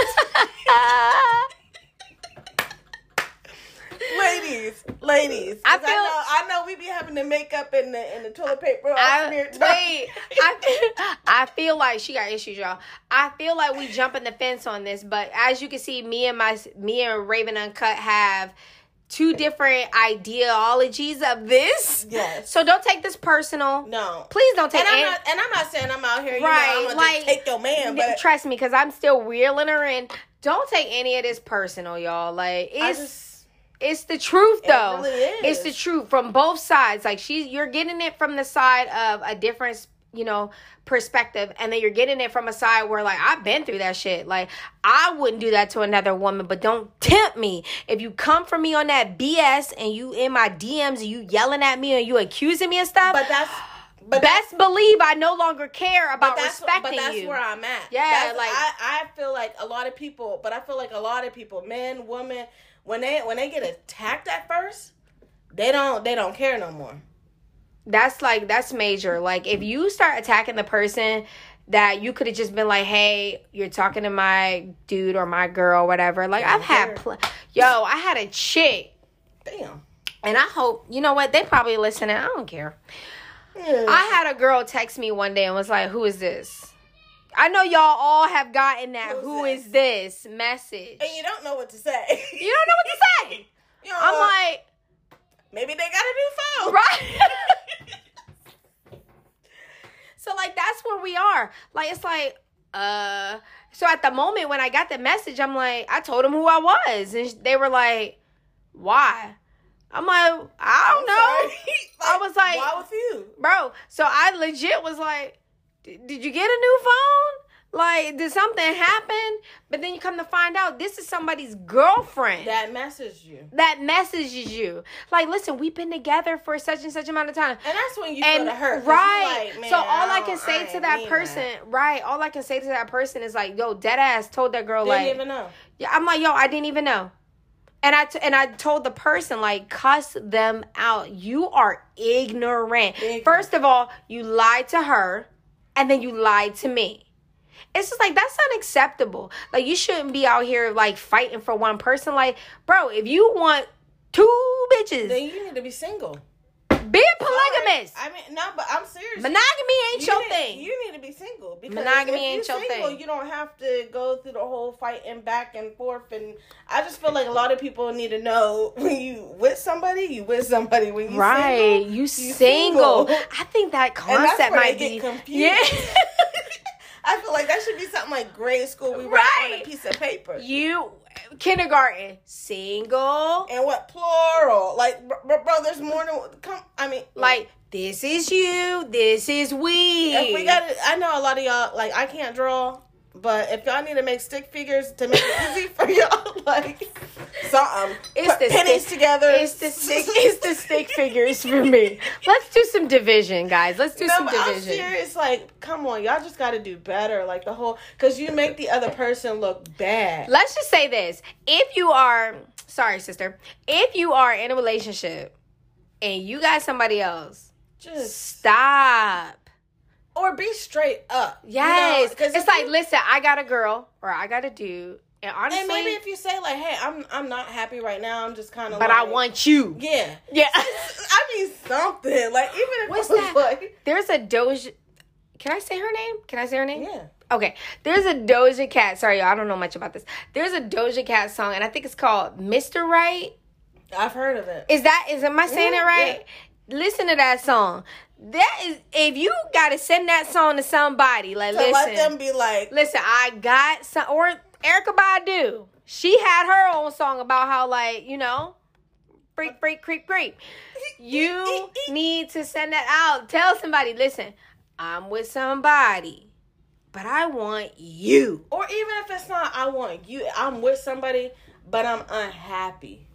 ladies, ladies. I I, feel- know I know we be having the makeup and the and the toilet paper all I, wait, *laughs* I, I feel like she got issues, y'all. I feel like we jumping the fence on this, but as you can see, me and my me and Raven Uncut have two different ideologies of this. Yes. So don't take this personal. No. Please don't take And I'm not and I'm not saying I'm out here, you Right, know, like, take your man, but trust me, because I'm still reeling her in. Don't take any of this personal, y'all. Like it's just it's the truth though. really is. It's the truth from both sides. Like she's you're getting it from the side of a different, you know, perspective, and then you're getting it from a side where like I've been through that shit. Like I wouldn't do that to another woman, but don't tempt me. If you come for me on that BS and you in my DMs and you yelling at me and you accusing me and stuff, but that's but best believe I no longer care about but that's, respecting but that's you. where I'm at. Yeah, That's- like- I, I feel like a lot of people, but I feel like a lot of people, men, women, when they when they get attacked at first, they don't they don't care no more. That's like that's major. Like if you start attacking the person that you could have just been like, "Hey, you're talking to my dude or my girl, whatever." Like I've had, pl- yo, I had a chick, Damn. and I hope you know what they probably listening. I don't care. I had a girl text me one day and was like, "Who is this?" I know y'all all have gotten that Who's "Who this? is this?" message. and you don't know what to say. You don't know what to say. *laughs* You know, I'm like, maybe they got a new phone. *laughs* right. so like that's where we are. Like it's like uh so at the moment when I got the message, I'm like I told them who I was and they were like, "Why?" I'm like, "I don't know." *laughs* I was like- why with you? Bro, so I legit was like, "Did did you get a new phone?" Like, did something happen? But then you come to find out this is somebody's girlfriend That messaged you, that messages you. Like, listen, we've been together for such and such amount of time. and that's when you And feel hurt. right, like, so all I, can don't- say to that person, right? All I can say to that person is like, "Yo, dead ass told that girl Didn't like, even know. yeah." I'm like, "Yo, I didn't even know," and I t- and I told the person like, "Cuss them out. You are ignorant. Ignorant. First of all, you lied to her, and then you lied to me." It's just like that's unacceptable. Like you shouldn't be out here like fighting for one person. Like, bro, if you want two bitches, Then you need to be single. be polygamous. I mean, no, but I'm serious. Monogamy ain't you your need, thing. You need to be single because Monogamy if ain't your single, thing. You don't have to go through the whole fighting back and forth. And I just feel like a lot of people need to know when you with somebody, you with somebody. When you right, single, you single. I think that And concept might be confused. Yeah. *laughs* I feel like that should be something like grade school. We write on a piece of paper. you kindergarten single. and what plural? Like, bro, bro, bro, there's more than come. I mean, Like this is you. This is we. if we got I know a lot of y'all like I can't draw, but if y'all need to make stick figures to make it easy for y'all, *laughs* like something, It's put the pennies stick- together. It's the stick. *laughs* It's the stick figures for me. Let's do some division, guys. Let's do no, some but I'm division. serious. Like, come on, y'all just got to do better. Like the whole, because you make the other person look bad. Let's just say this: if you are, sorry, sister, if you are in a relationship and you got somebody else, Just stop. Or be straight up. you know? It's like, you- listen, I got a girl or I got a dude, and honestly, and maybe if you say like, hey, I'm I'm not happy right now. I'm just kind of. but I want you. Yeah. Yeah. *laughs* I mean something. Like even if What's that? like There's a Doja. Can I say her name? Can I say her name? Yeah. Okay. There's a Doja Cat. Sorry, y'all, I don't know much about this. There's a Doja Cat song, and I think it's called Mr. Right. I've heard of it. Is that is am I saying Yeah, it right? Listen to that song. That is if you gotta send that song to somebody, like to listen, let them be like listen, I got some or Erykah Badu. She had her own song about how like, you know, freak, freak, creep, creep. You *laughs* need to send that out. Tell somebody, listen, I'm with somebody, but I want you. or even if it's not I want you I'm with somebody but I'm unhappy.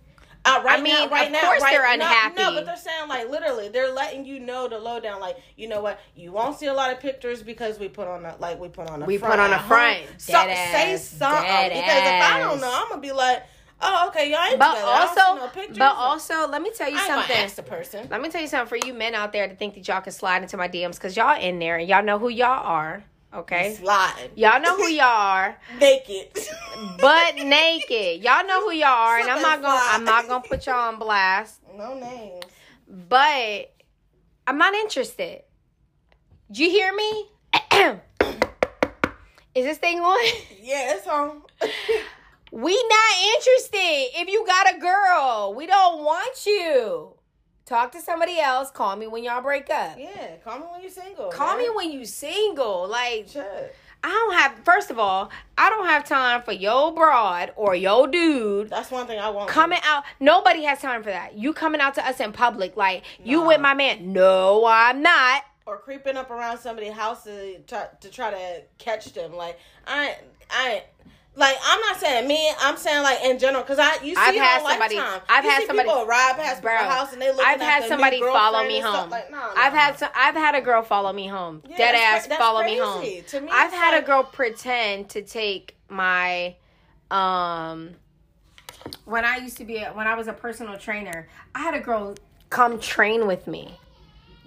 Uh, right I mean, now, right of now, course right, they're no- unhappy. No, but they're saying like literally, they're letting you know the lowdown. Like, you know what? You won't see a lot of pictures because we put on a like we put on a We front put on a front. So, Dead say something because if I don't know, I'm gonna be like, oh, okay, y'all ain't But together. I don't see also, no pictures. but also, let me tell you something. ask the person. Let me tell you something for you men out there to think that y'all can slide into my DMs because y'all in there and y'all know who y'all are. Okay. Slide. Y'all know who y'all are. *laughs* naked. Butt naked. Y'all know who y'all are, and I'm not gonna I'm not gonna put y'all on blast. no names. But I'm not interested. You hear me? *clears throat* Is this thing on? Yeah, it's on. *laughs* We not interested. If you got a girl, we don't want you. Talk to somebody else. Call me when y'all break up. yeah, call me when you're single. Call me when you single. Like Shit. I don't have. First of all, I don't have time for your broad or your dude That's one thing I want. coming out. Nobody has time for that. You coming out to us in public like you with my man? No, I'm not. or creeping up around somebody's house to try to try to catch them. Like I, I, like I'm not saying me. I'm saying like in general because I you see I've had somebody- Lifetime. I've You had somebody- people ride past Bro, people's house and they looking I've had somebody follow me home. Like, no, no, I've had no. some, I've had a girl follow me home. Yeah, Dead ass cra- follow me home. Me, I've had like- a girl pretend to take my um when I used to be a, when I was a personal trainer. I had a girl come train with me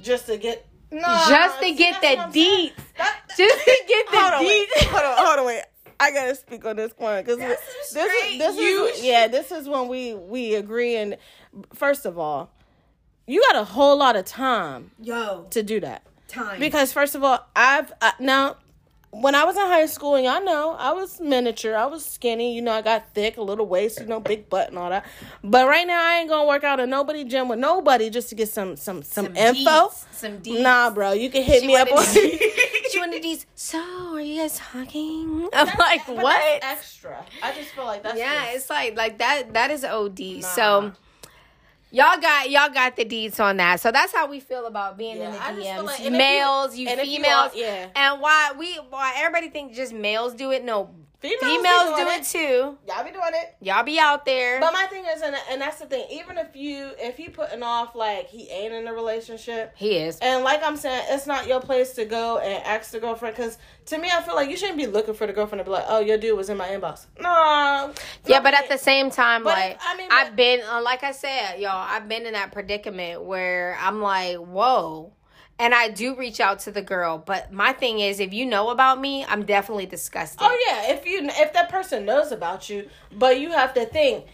just to get no, just to get the deets. That- Just to get the *laughs* hold on, wait. deets. hold on, hold on, wait. *laughs* I gotta speak on this point because That's this is this is yeah this is when we we agree and first of all, you got a whole lot of time Yo, to do that. time. Because first of all, I've uh, now when I was in high school, and y'all know I was miniature, I was skinny. You know, I got thick, a little waist, you know, big butt and all that. But right now, I ain't gonna work out in nobody gym with nobody just to get some some some, info. deets, some deets. Nah, bro, you can hit She me up on. *laughs* wanted- she wanted these. So, are you guys talking? I'm like, But what? That's extra. I just feel like that's Yeah, just- it's like like that. That is OD. So y'all got y'all got the deeds on that. So that's how we feel about being in the DMs. like- you- males, you, you females, are- yeah. And why we why everybody think just males do it? No, females, females, do doing it too. Y'all be doing it. Y'all be out there. But my thing is, and, and that's the thing. Even if you if he putting off like he ain't in a relationship, he is. And like I'm saying, it's not your place to go and ask the girlfriend because to me, I feel like you shouldn't be looking for the girlfriend to be like, "Oh, your dude was in my inbox." No. Yeah, but at the same time, But like I mean, I've been, uh, like I said, y'all, I've been in that predicament where I'm like, whoa. And I do reach out to the girl. But my thing is, if you know about me, I'm definitely disgusted. Oh yeah, if you if that person knows about you, but you have to think.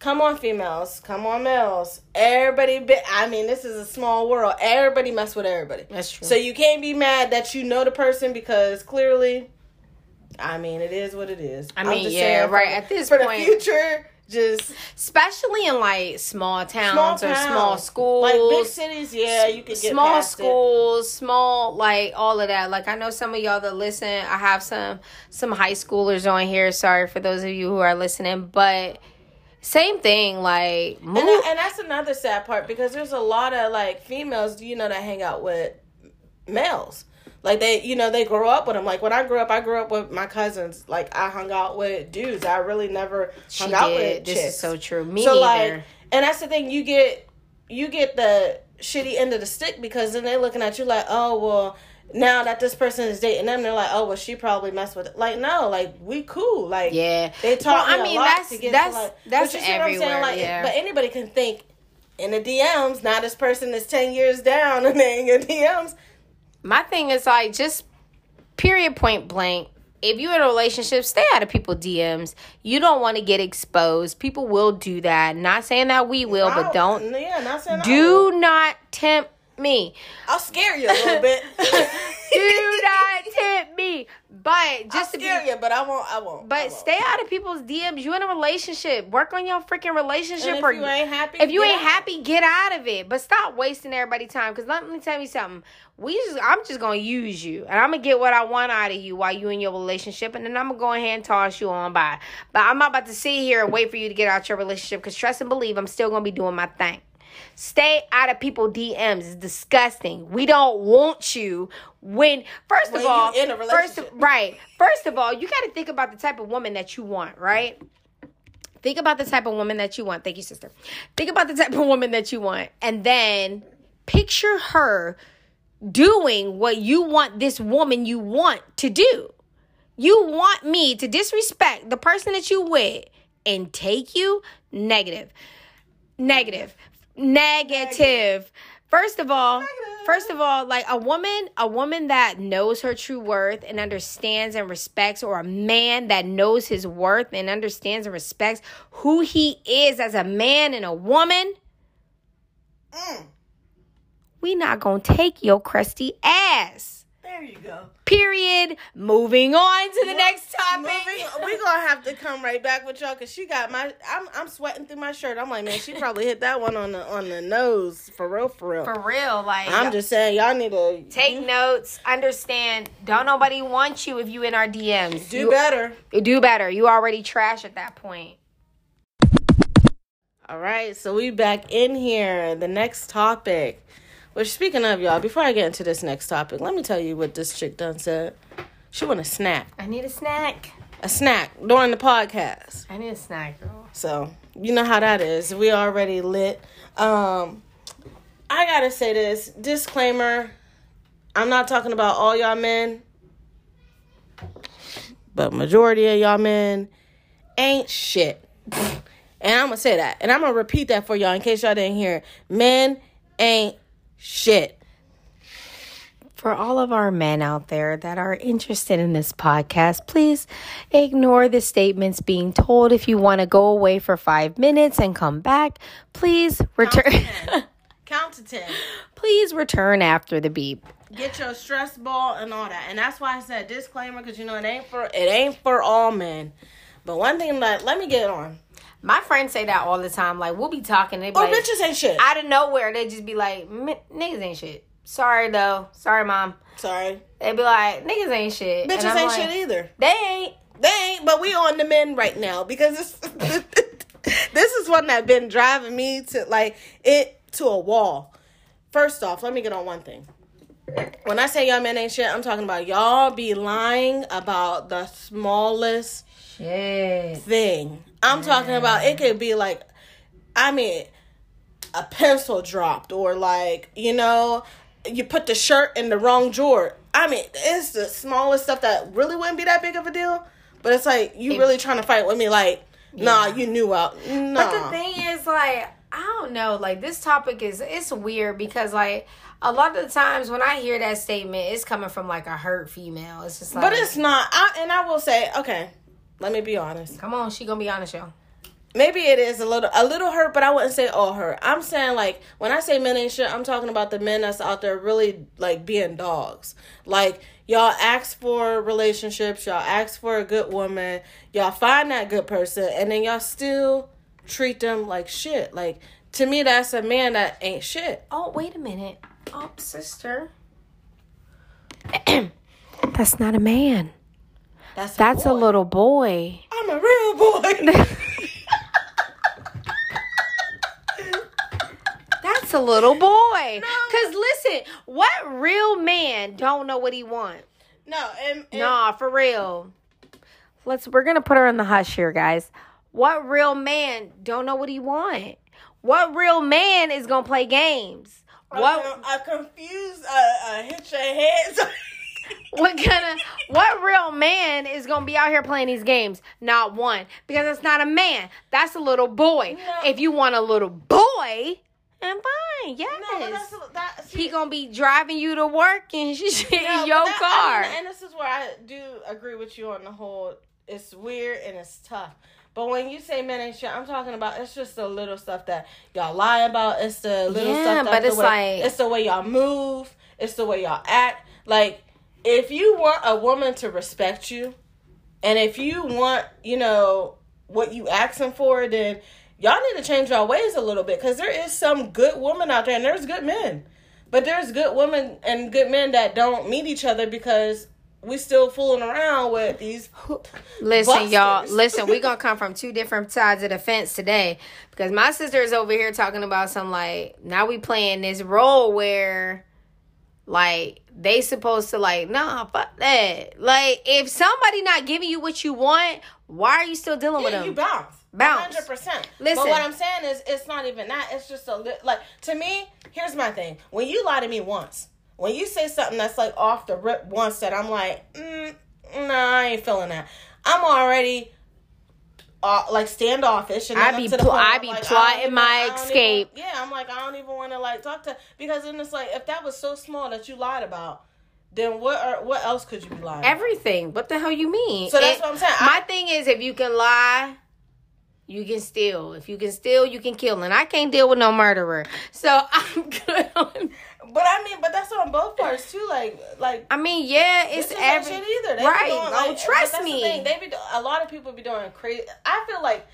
Come on, females. Come on, males. Everybody, be, I mean, this is a small world. Everybody mess with everybody. That's true. So you can't be mad that you know the person because clearly, I mean, it is what it is. I I'm mean, just yeah, saying right, at this for point- the future, just Especially in like small towns small or towns. small schools. like big cities. Yeah, you can get small past it. schools, small like all of that. Like I know some of y'all that listen. I have some some high schoolers on here. Sorry for those of you who are listening, but same thing. Like move. And, that, and that's another sad part because there's a lot of like females, you know, that hang out with males. Like they, you know, they grow up with them. Like when I grew up, I grew up with my cousins. Like I hung out with dudes. I really never she hung out with This chicks. is so true. Me so neither. like, and that's the thing. You get, you get the shitty end of the stick because then they're looking at you like, oh well. Now that this person is dating them, they're like, "Oh, well, she probably messed with." It. Like, no, like we cool. Like, Yeah. they talk. Well, I mean, that's- to get that's- to like. that's but you see what I'm saying? everywhere, Like, yeah. but anybody can think in the DMs. Now this person is ten years down and they in your DMs. My thing is like just period point blank. If you're in a relationship stay out of people dms you don't want to get exposed. People will do that. Not saying that we will but don't. Yeah, not saying do not tempt me I'll scare you a little bit. *laughs* do not tempt me but I'll just to be scare you, but I won't. I won't. I but won't. stay out of people's DMs. You in a relationship. Work on your freaking relationship. And if or you ain't happy, if you get ain't out. happy, get out of it. But stop wasting everybody's time. Cause let me tell you something. We just I'm just gonna use you, and I'm gonna get what I want out of you while you in your relationship, and then I'm gonna go ahead and toss you on by. But I'm not about to sit here and wait for you to get out your relationship. Cause trust and believe, I'm still gonna be doing my thing. Stay out of people DMs. It's disgusting. We don't want you when first When of all, in a first relationship. right. First of all, you got to think about the type of woman that you want, right? Think about the type of woman that you want. Thank you, sister. Think about the type of woman that you want, and then picture her doing what you want this woman you want to do. You want me to disrespect the person that you with and take you negative. Negative. Negative. First of all, first of all, like a woman, a woman that knows her true worth and understands and respects, or a man that knows his worth and understands and respects who he is as a man and a woman, Mm, we not gonna take your crusty ass. There you go. Period. Moving on to the next topic. Moving, we gonna have to come right back with y'all because she got my. I'm I'm sweating through my shirt. I'm like, man, she probably hit that one on the on the nose for real, for real. For real, like I'm just saying, y'all need to take notes. Understand. Don't nobody want you if you in our DMs. do You- better. Do better. You already trash at that point. All right, so we back in here. The next topic. Which speaking of y'all, before I get into this next topic, let me tell you what this chick done said. She want a snack, I need a snack. a snack during the podcast. I need a snack, girl. So you know how that is. We already lit. Um, I gotta say this disclaimer. I'm not talking about all y'all men, but majority of y'all men ain't shit. And I'm gonna say that, and I'm gonna repeat that for y'all in case y'all didn't hear. Men ain't shit. For all of our men out there that are interested in this podcast, please ignore the statements being told. If you want to go away for five minutes and come back, please return. *laughs* Count to ten. please return after the beep. Get your stress ball and all that, and that's why I said disclaimer because you know it ain't for it ain't for all men. But one thing that let me get on. My friends say that all the time. Like we'll be talking, they be Oh, like, bitches ain't shit. out of nowhere, they just be like, "M- "Niggas ain't shit." Sorry though, sorry mom. Sorry, They be like, "Niggas ain't shit." bitches ain't like, shit either. They ain't. They ain't. But we on the men right now because this *laughs* this is one that been driving me to like it to a wall. First off, let me get on one thing. When I say y'all men ain't shit, I'm talking about y'all be lying about the smallest Shit. thing. I'm talking about it could be like, I mean, a pencil dropped or like, you know, you put the shirt in the wrong drawer. I mean, it's the smallest stuff that really wouldn't be that big of a deal. But it's like you really trying to fight with me, like, nah, you knew out. Nah. But the thing is, like, I don't know. Like this topic is it's weird because like a lot of the times when I hear that statement, it's coming from like a hurt female. It's just like, but it's not. I, and I will say, okay, let me be honest. come on, she gonna be honest, y'all. Maybe it is a little a little hurt, but I wouldn't say all hurt. I'm saying like when I say men ain't shit, I'm talking about the men that's out there really like being dogs. Like y'all ask for relationships, y'all ask for a good woman, y'all find that good person, and then y'all still treat them like shit. Like to me, that's a man that ain't shit. Oh, wait a minute. Oh, sister. *clears throat* That's not a man. That's That's a little boy. I'm a real boy. *laughs* That's a little boy. Cause listen, what real man don't know what he want? no, and, and Nah, for real. Let's we're gonna put her in the hush here, guys. What real man don't know what he want? What real man is gonna play games? What I confused. Uh, uh, hit your head. *laughs* what kind of what real man is gonna be out here playing these games? Not one, because it's not a man. That's a little boy. No. If you want a little boy, I'm fine, yes. no, that. See, he gonna be driving you to work and *laughs* shit in no, but your that- car. and, and this is where I do agree with you on the whole. It's weird and it's tough. But when you say men ain't shit, I'm talking about it's just the little stuff that y'all lie about. It's the little Yeah, stuff. That but the it's way, like- it's the way y'all move. It's the way y'all act. Like if you want a woman to respect you, and if you want, you know, what you asking for, then y'all need to change your ways a little bit because there is some good women out there and there's good men. But there's good women and good men that don't meet each other because we still fooling around with these. Listen, y'all. Listen, we're gonna *laughs* come from two different sides of the fence today because my sister is over here talking about some like now we playing this role where like they supposed to like nah fuck that. Like if somebody not giving you what you want, why are you still dealing with them? you bounce. Bounce. Hundred percent. Listen. But what I'm saying is, it's not even that. It's just a li- like to me. Here's my thing. When you lie to me once, when you say something that's like off the rip once, that I'm like, mm, nah, I ain't feeling that. I'm already. Uh, like standoffish, and I be pl- I be like, plotting even- my I escape. Even, yeah, I'm like, I don't even want to like talk to because then it's like if that was so small that you lied about, then what are what else could you be lying? about? Everything. What the hell you mean? So that's And what I'm saying. My I- thing is, if you can lie, you can steal. If you can steal, you can kill. And I can't deal with no murderer. So *laughs* I'm good on. But I mean, but that's on both parts too. Like, like I mean, yeah, it's every shit either. They right. Doing, like, but trust that's the me. thing. They be a lot of people be doing crazy. I feel like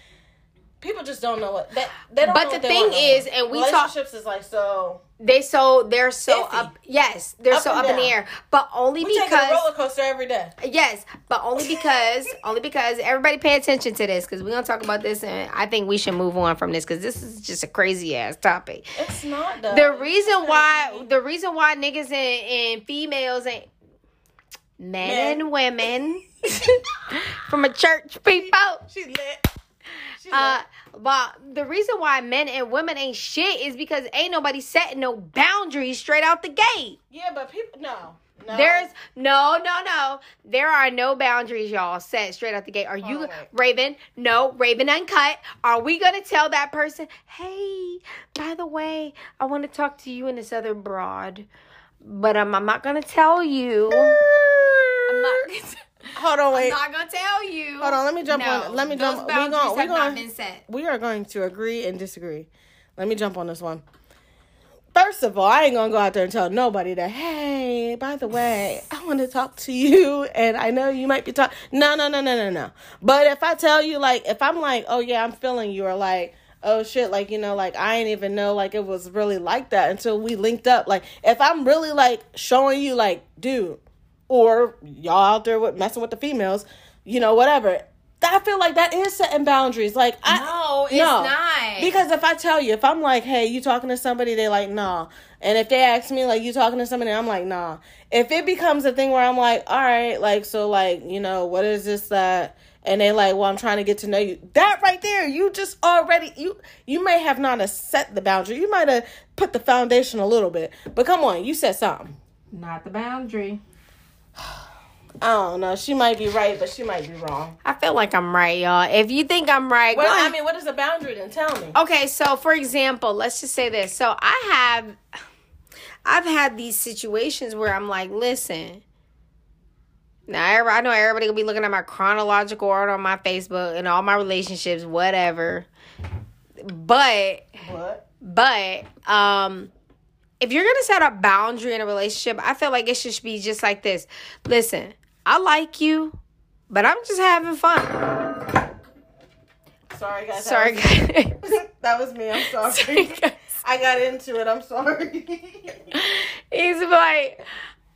people just don't know what they, they don't. But the thing is, and we talk- relationships is like so. They so they're so Iffy. up. Yes, they're Up so up in the air. But only We because roller coaster every day. yes, but only *laughs* because only because everybody pay attention to this because we're gonna talk about this and I think we should move on from this because this is just a crazy ass topic. It's not though. the reason why the reason why niggas and, and females and men, Men. and women *laughs* from a church people she lit. Uh but the reason why men and women ain't shit is because ain't nobody setting no boundaries straight out the gate. Yeah, but people no. no. there's no no no. There are no boundaries y'all set straight out the gate. Are you raven? No raven uncut. Are we gonna tell that person hey by the way i want to talk to you and this other broad but um, i'm not gonna tell you. I'm not, *laughs* Hold on, wait. I'm not gonna tell you Hold on, let me jump No, on. Let me jump. We going. We going. been set we are going to agree and disagree. Let me jump on this one. First of all, I ain't gonna go out there and tell nobody that, hey, by the way, I want to talk to you, and I know you might be talking. No, no, no, no, no, no. But if I tell you, like, if I'm like, oh yeah, I'm feeling you, or like, oh shit, like you know, like I ain't even know like it was really like that until we linked up. Like, if I'm really like showing you, like, dude, or y'all out there with messing with the females, you know, whatever. I feel like that is setting boundaries. Like, I No, it's not. because if I tell you, if I'm like, hey, you talking to somebody, they like, nah. And if they ask me, like, you talking to somebody, I'm like, nah. If it becomes a thing where I'm like, all right, like, so, like, you know, what is this that? And they like, well, I'm trying to get to know you. That right there, you just already you you may have not have set the boundary. You might have put the foundation a little bit, but come on, you said something. not the boundary I don't know. She might be right, but she might be wrong. I feel like I'm right, y'all. If you think I'm right, Well, I mean, what is the boundary? Then tell me. Okay, so for example, let's just say this. So I have I've had these situations where I'm like, listen. Now I know everybody will be looking at my chronological order on my Facebook and all my relationships, whatever. But What? but um if you're gonna set a boundary in a relationship, I feel like it should be just like this. Listen, I like you, but I'm just having fun. Sorry, guys. Sorry, guys. *laughs* that was me. I'm sorry. Sorry. I got into it. I'm sorry. *laughs* He's like,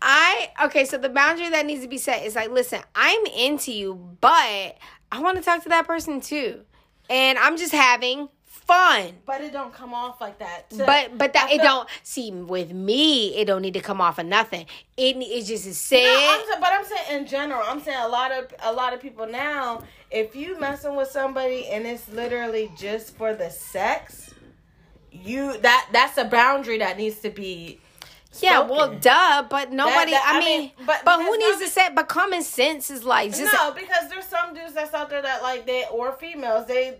I okay. So the boundary that needs to be set is like, listen, I'm into you, but I want to talk to that person too, and I'm just having fun. but it don't come off like that. To- But but that I it feel- don't see with me. It don't need to come off of nothing. It it just is said. No, I'm but I'm saying in general. I'm saying a lot of a lot of people now. If you messing with somebody and it's literally just for the sex, you that that's a boundary that needs to be. yeah, spoken. well, duh. But nobody. that- I, I mean, mean, but, but who needs to say? But common sense is like just no, because there's some dudes that's out there that like they or females they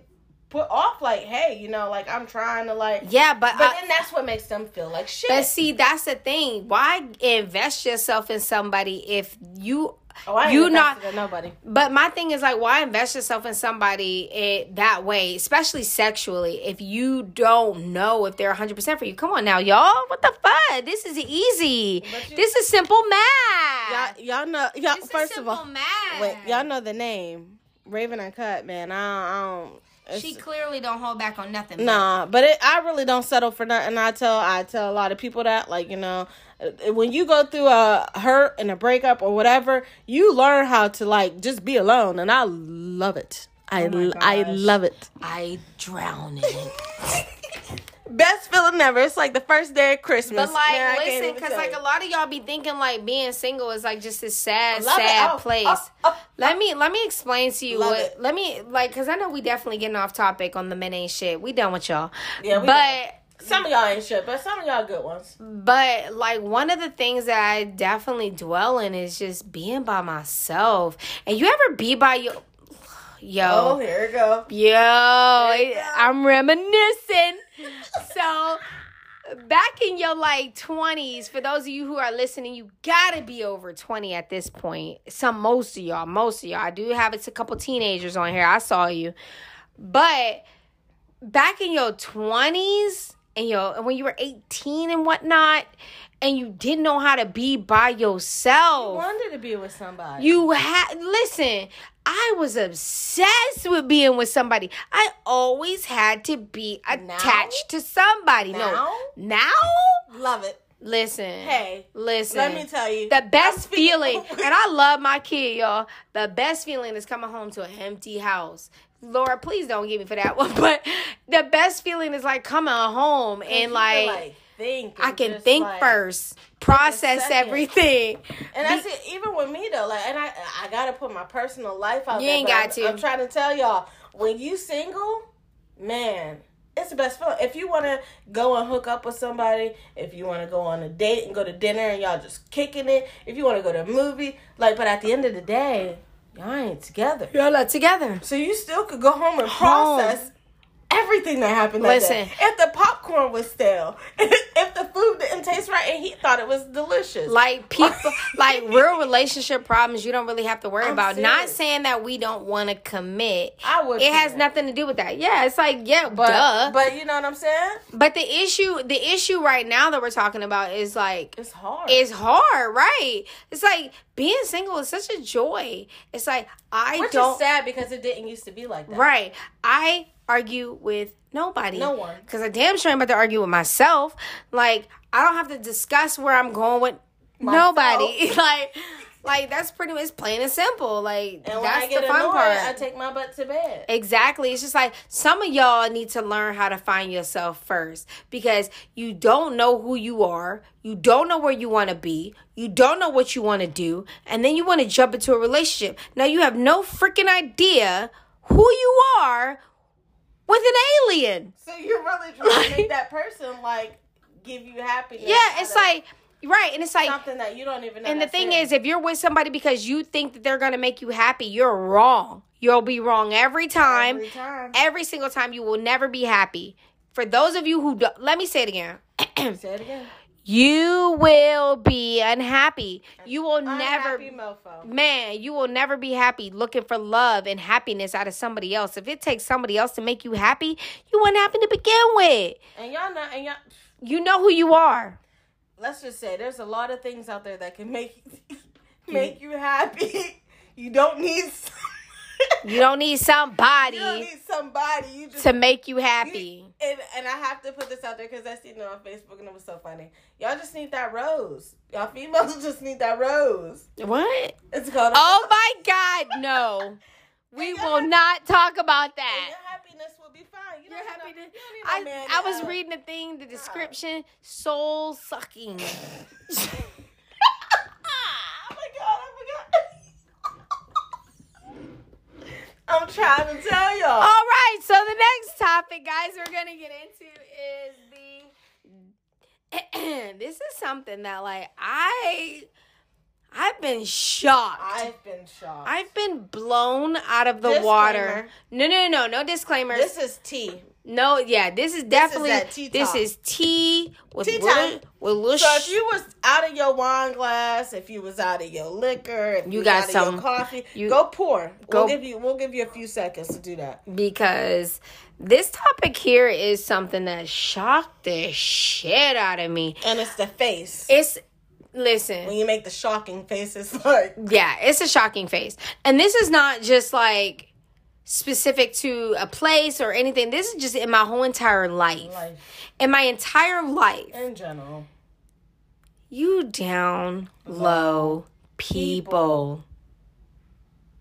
put off like, hey, you know, like I'm trying to like. yeah, but But I- then that's what makes them feel like shit. But see, that's the thing. Why invest yourself in somebody if you oh, I ain't you invested not? nobody. But my thing is like, why invest yourself in somebody it, that way, especially sexually, if you don't know if they're 100 percent for you? Come on now, y'all. What the fuck? This is easy. You- this is simple math. Y'all, y'all know. Y'all This is first of all, math. wait, y'all know the name Raven Uncut, man. I don't. I don't it's- She clearly don't hold back on nothing. Nah, but it, I really don't settle for nothing. I tell I tell a lot of people that like you know uh, when you go through a hurt and a breakup or whatever, you learn how to like just be alone, and I love it. I my I love it. I drown in it. *laughs* Best feeling ever. It's like the first day of Christmas. But like, Man, listen, because like a lot of y'all be thinking like being single is like just this sad, Love it. sad Oh, place. Oh, oh, oh, let me let me explain to you Love what. it. Let me like, cause I know we definitely getting off topic on the men ain't shit. We done with y'all. Yeah, we but some of y'all ain't shit, but some of y'all good ones. but like one of the things that I definitely dwell in is just being by myself. And you ever be by your *sighs* yo. Oh, here we go. Yo, you go. I'm reminiscing. So, back in your like 20s, for those of you who are listening, you gotta be over 20 at this point. Some, most of y'all, most of y'all. I do have it's a couple teenagers on here. I saw you. But back in your 20s and your when you were 18 and whatnot, and you didn't know how to be by yourself. Wanted to be with somebody. You had listen. I was obsessed with being with somebody. I always had to be attached to somebody. Now? No, now love it. listen. Hey, listen. let me tell you, the best *laughs* feeling, *laughs* and I love my kid, y'all. The best feeling is coming home to an empty house. Laura, please don't get me for that *laughs* one. But the best feeling is like coming home and like, think. I can think like- first, process everything. And that's it. Even with me though, like, and I, I gotta put my personal life out You there. ain't got I'm, to. I'm trying to tell y'all, when you single, man, it's the best feeling. If you want to go and hook up with somebody, if you want to go on a date and go to dinner and y'all just kicking it, if you want to go to a movie, like, but at the end of the day, y'all ain't together. Y'all not together. So you still could go home and Home. process everything that happened that Listen. day. If the popcorn was stale, *laughs* if the food didn't taste right and he thought it was delicious. Like people, *laughs* like real relationship problems, you don't really have to worry I'm about. Not saying that we don't want to commit. I would It has commit. nothing to do with that. Yeah, it's like yeah, but, duh. But, you know what I'm saying? But the issue, the issue right now that we're talking about is like It's hard. it's hard, right? It's like being single is such a joy. It's like I Which don't is sad because it didn't used to be like that. Right. I argue with nobody. No one. Because I damn sure I'm about to argue with myself. Like, I don't have to discuss where I'm going with Myself. nobody. *laughs* like, like that's pretty much plain and simple. Like, And when that's I get the fun annoyed, part. I take my butt to bed. Exactly. It's just like some of y'all need to learn how to find yourself first because you don't know who you are. You don't know where you want to be. You don't know what you want to do. And then you want to jump into a relationship. Now you have no freaking idea who you are with an alien. So you're really trying to make that person like give you happiness. Yeah, it's like right, and it's like something that you don't even know. and the thing is, if you're with somebody because you think that they're gonna make you happy, you're wrong. You'll be wrong every time. every time. Every single time, you will never be happy. For those of you who do, let me say it again. *clears throat* Say it again. You will be unhappy. You will never Unhappy mofo. man, you will never be happy looking for love and happiness out of somebody else. If it takes somebody else to make you happy, you weren't happy to begin with. And y'all know, and y'all, You know who you are. let's just say there's a lot of things out there that can make *laughs* make you happy. *laughs* You don't need. You don't need somebody *laughs* you don't need somebody. You just to make you happy. And and I have to put this out there because I seen it on Facebook and it was so funny. Y'all just need that rose. Y'all females *laughs* just need that rose. What? It's called. Oh my God, no. *laughs* We will your- not talk about that. your happiness will be fine. You Your need no- happiness- you no I, I was reading the thing, the description, soul sucking. oh my god! Oh my god! I'm trying to tell y'all. All right, so the next topic, guys, we're gonna get into is the. *clears throat* this is something that, like, I, I've been shocked. I've been shocked. I've been blown out of the Disclaimer. water. No, no, no, no disclaimers. this is tea. No, yeah, this is definitely that tea this is tea with Tea little, with little. So if you was out of your wine glass, if you was out of your liquor, if You you, got out of some- your coffee, you- go pour. go- we'll give you we'll give you a few seconds to do that. because this topic here is something that shocked the shit out of me. And it's the face. It's listen. when you make the shocking faces *laughs* like Yeah, it's a shocking face. And this is not just like specific to a place or anything. This is just in my whole entire life. life In my entire life. in general. You down low people.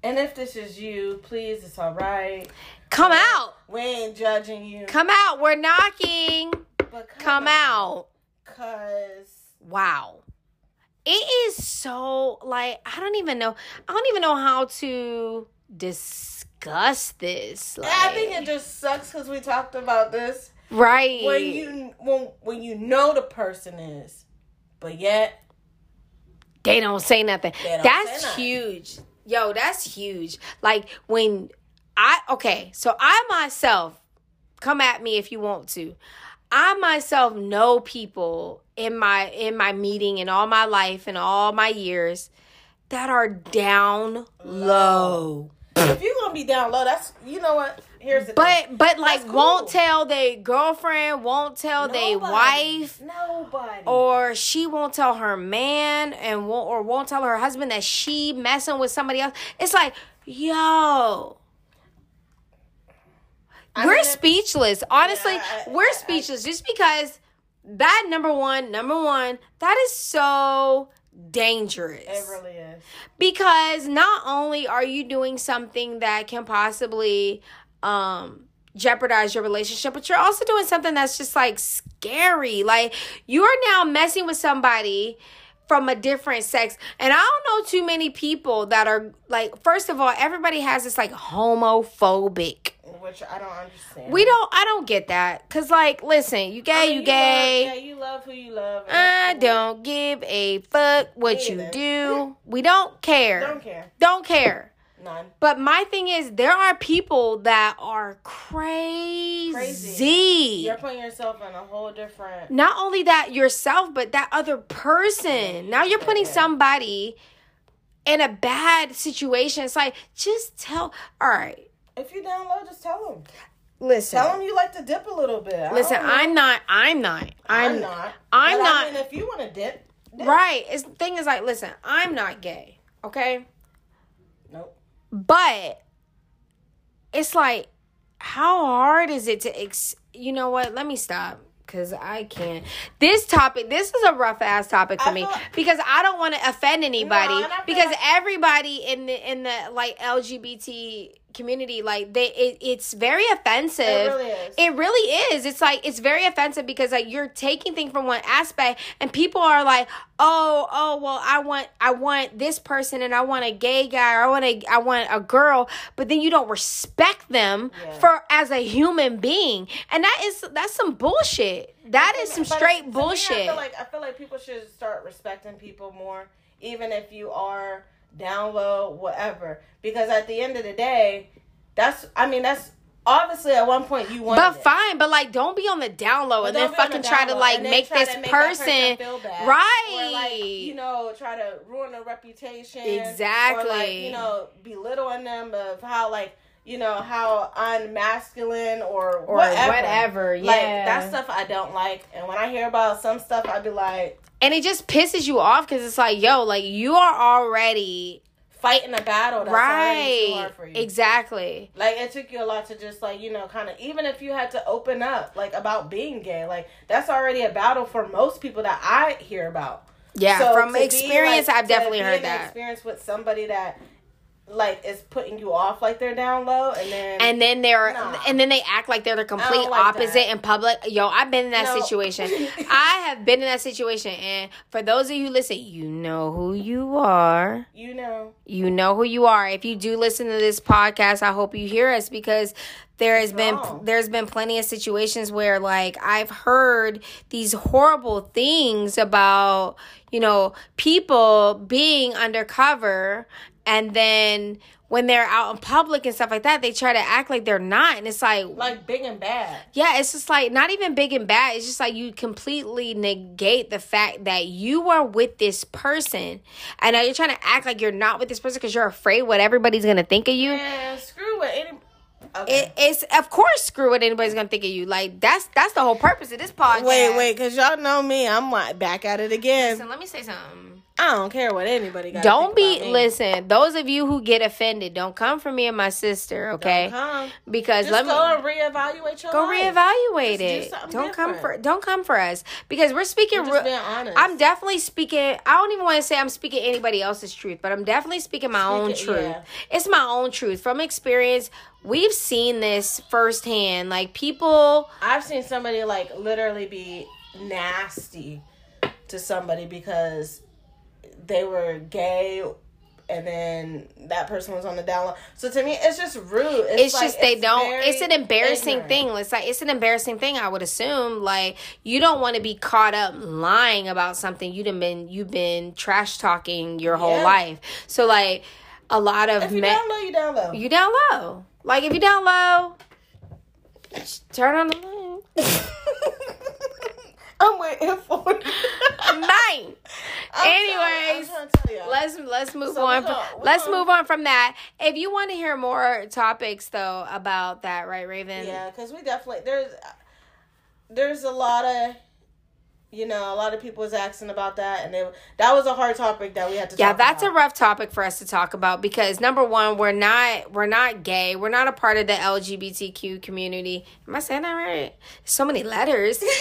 And if this is you, please, it's all right. Come out. We ain't judging you. Come out. We're knocking. but Come out. Cause Wow. It is so like I don't even know. I don't even know how to discuss this. Like, I think it just sucks because we talked about this. right. When you when when you know the person is, but yet they don't say nothing. Don't that's say nothing. huge. Yo, that's huge. Like when I okay, so I myself come at me if you want to. I myself know people in my in my meeting in all my life and all my years that are down low. If you're gonna be down low, that's you know what. Here's the thing. But but like That's won't tell their girlfriend, won't tell their wife, Nobody. or she won't tell her man and won't or won't tell her husband that she messing with somebody else. It's like, yo. I we're speechless. Honestly, Yeah, I- we're I- speechless just because that number one, number one, that is so dangerous. It really is. because not only are you doing something that can possibly um jeopardize your relationship but you're also doing something that's just like scary. Like you are now messing with somebody from a different sex. And i don't know too many people that are like first of all everybody has this like homophobic Which I don't understand. we don't i don't get that because like listen you gay I mean, you gay Love, yeah, you love who you love. I don't give a fuck what you do. We don't care. Don't care. Don't care. None. But my thing is, there are people that are crazy. Crazy. You're putting yourself in a whole different. Not only that yourself, but that other person. Now you're putting Yeah. somebody in a bad situation. It's like, just tell. All right, If you down low, just tell them. listen. Tell them you like to dip a little bit. I Listen. I'm not. I'm not. I'm, I'm not. I'm But not. I mean, if you want to dip, dip. Right. It's the thing is like, listen, I'm not gay. Okay. Nope. But it's like, how hard is it to ex? You know what? Let me stop because I can't. This topic, this is a rough ass topic for I me feel- because I don't want to offend anybody feel because like- everybody in the in the like community like they it, it's very offensive. It really is. it really is. It's like it's very offensive because like you're taking things from one aspect and people are like oh oh well i want i want this person and i want a gay guy or i want a i want a girl but then you don't respect them Yeah. for as a human being. And that is that's some bullshit. That is some But straight to me, bullshit I feel like I feel like people should start respecting people more, even if you are down low, whatever. Because at the end of the day, that's I mean that's obviously at one point you want. but fine, but like, don't be on the down low and then don't be on the fucking try to like make this to make person, feel bad. right? Or like you know try to ruin a reputation. Or like Exactly. you know belittling them of how like you know how unmasculine or or whatever. whatever. Yeah, Like that stuff I don't like, and when I hear about some stuff, I'd be like and it just pisses you off because it's like, yo, like you are already fighting a battle that's already too right, hard for you. exactly. Like it took you a lot to just like you know kind of even if you had to open up like about being gay, like that's already a battle for most people that I hear about. Yeah, So from to be, experience, like, I've definitely heard that. Experience with somebody that like is putting you off like they're down low, and then and then they're Nah. and then they act like they're the complete like opposite that. in public. Yo, I've been in that No. situation. *laughs* I have been in that situation, and for those of you who listen, you know who you are. you know You know who you are. If you do listen to this podcast, I hope you hear us because there has been there's been plenty of situations where like I've heard these horrible things about, you know, people being undercover and then when they're out in public and stuff like that, they try to act like they're not and it's like like big and bad. yeah, it's just like not even big and bad. It's just like you completely negate the fact that you are with this person, and now you're trying to act like you're not with this person because you're afraid what everybody's gonna think of you. And screw what any. Okay. It, it's of course screw what anybody's gonna think of you. Like that's that's the whole purpose of this podcast. wait, wait, because y'all know me. I'm like back at it again. Listen, let me say something. I don't care what anybody got. Don't be listen. Those of you who get offended, don't come for me and my sister, okay? Come. Because Just let me go and reevaluate your go life. reevaluate Just it. something Don't come for don't come for us because we're speaking. We're just being honest. I'm definitely speaking. I don't even want to say I'm speaking anybody else's truth, but I'm definitely speaking my own it- truth. yeah. It's my own truth from experience. We've seen this firsthand. Like people, I've seen somebody like literally be nasty to somebody because they were gay and then that person was on the down low. So to me it's just rude. It's, it's like, just they it's don't. It's an embarrassing ignorant. thing. It's like it's an embarrassing thing. I would assume. Like you don't want to be caught up lying about something you've been you've been trash talking your whole Yeah. life. So like a lot of If you men. down low, you down low. You down low. Like if you down low, turn on the light. *laughs* I'm waiting for it. Nine. *laughs* Anyways, sorry, I'm trying to tell y'all. Let's let's move So on. gonna- from, we let's gonna- move on from that. If you want to hear more topics though about that, right, Raven? Yeah, because we definitely there's there's a lot of you know a lot of people was asking about that, and they, that was a hard topic that we had to. Yeah, that's a rough topic for us to talk about because number one, we're not we're not gay. We're not a part of the LGBTQ community. Am I saying that right? So many letters. *laughs*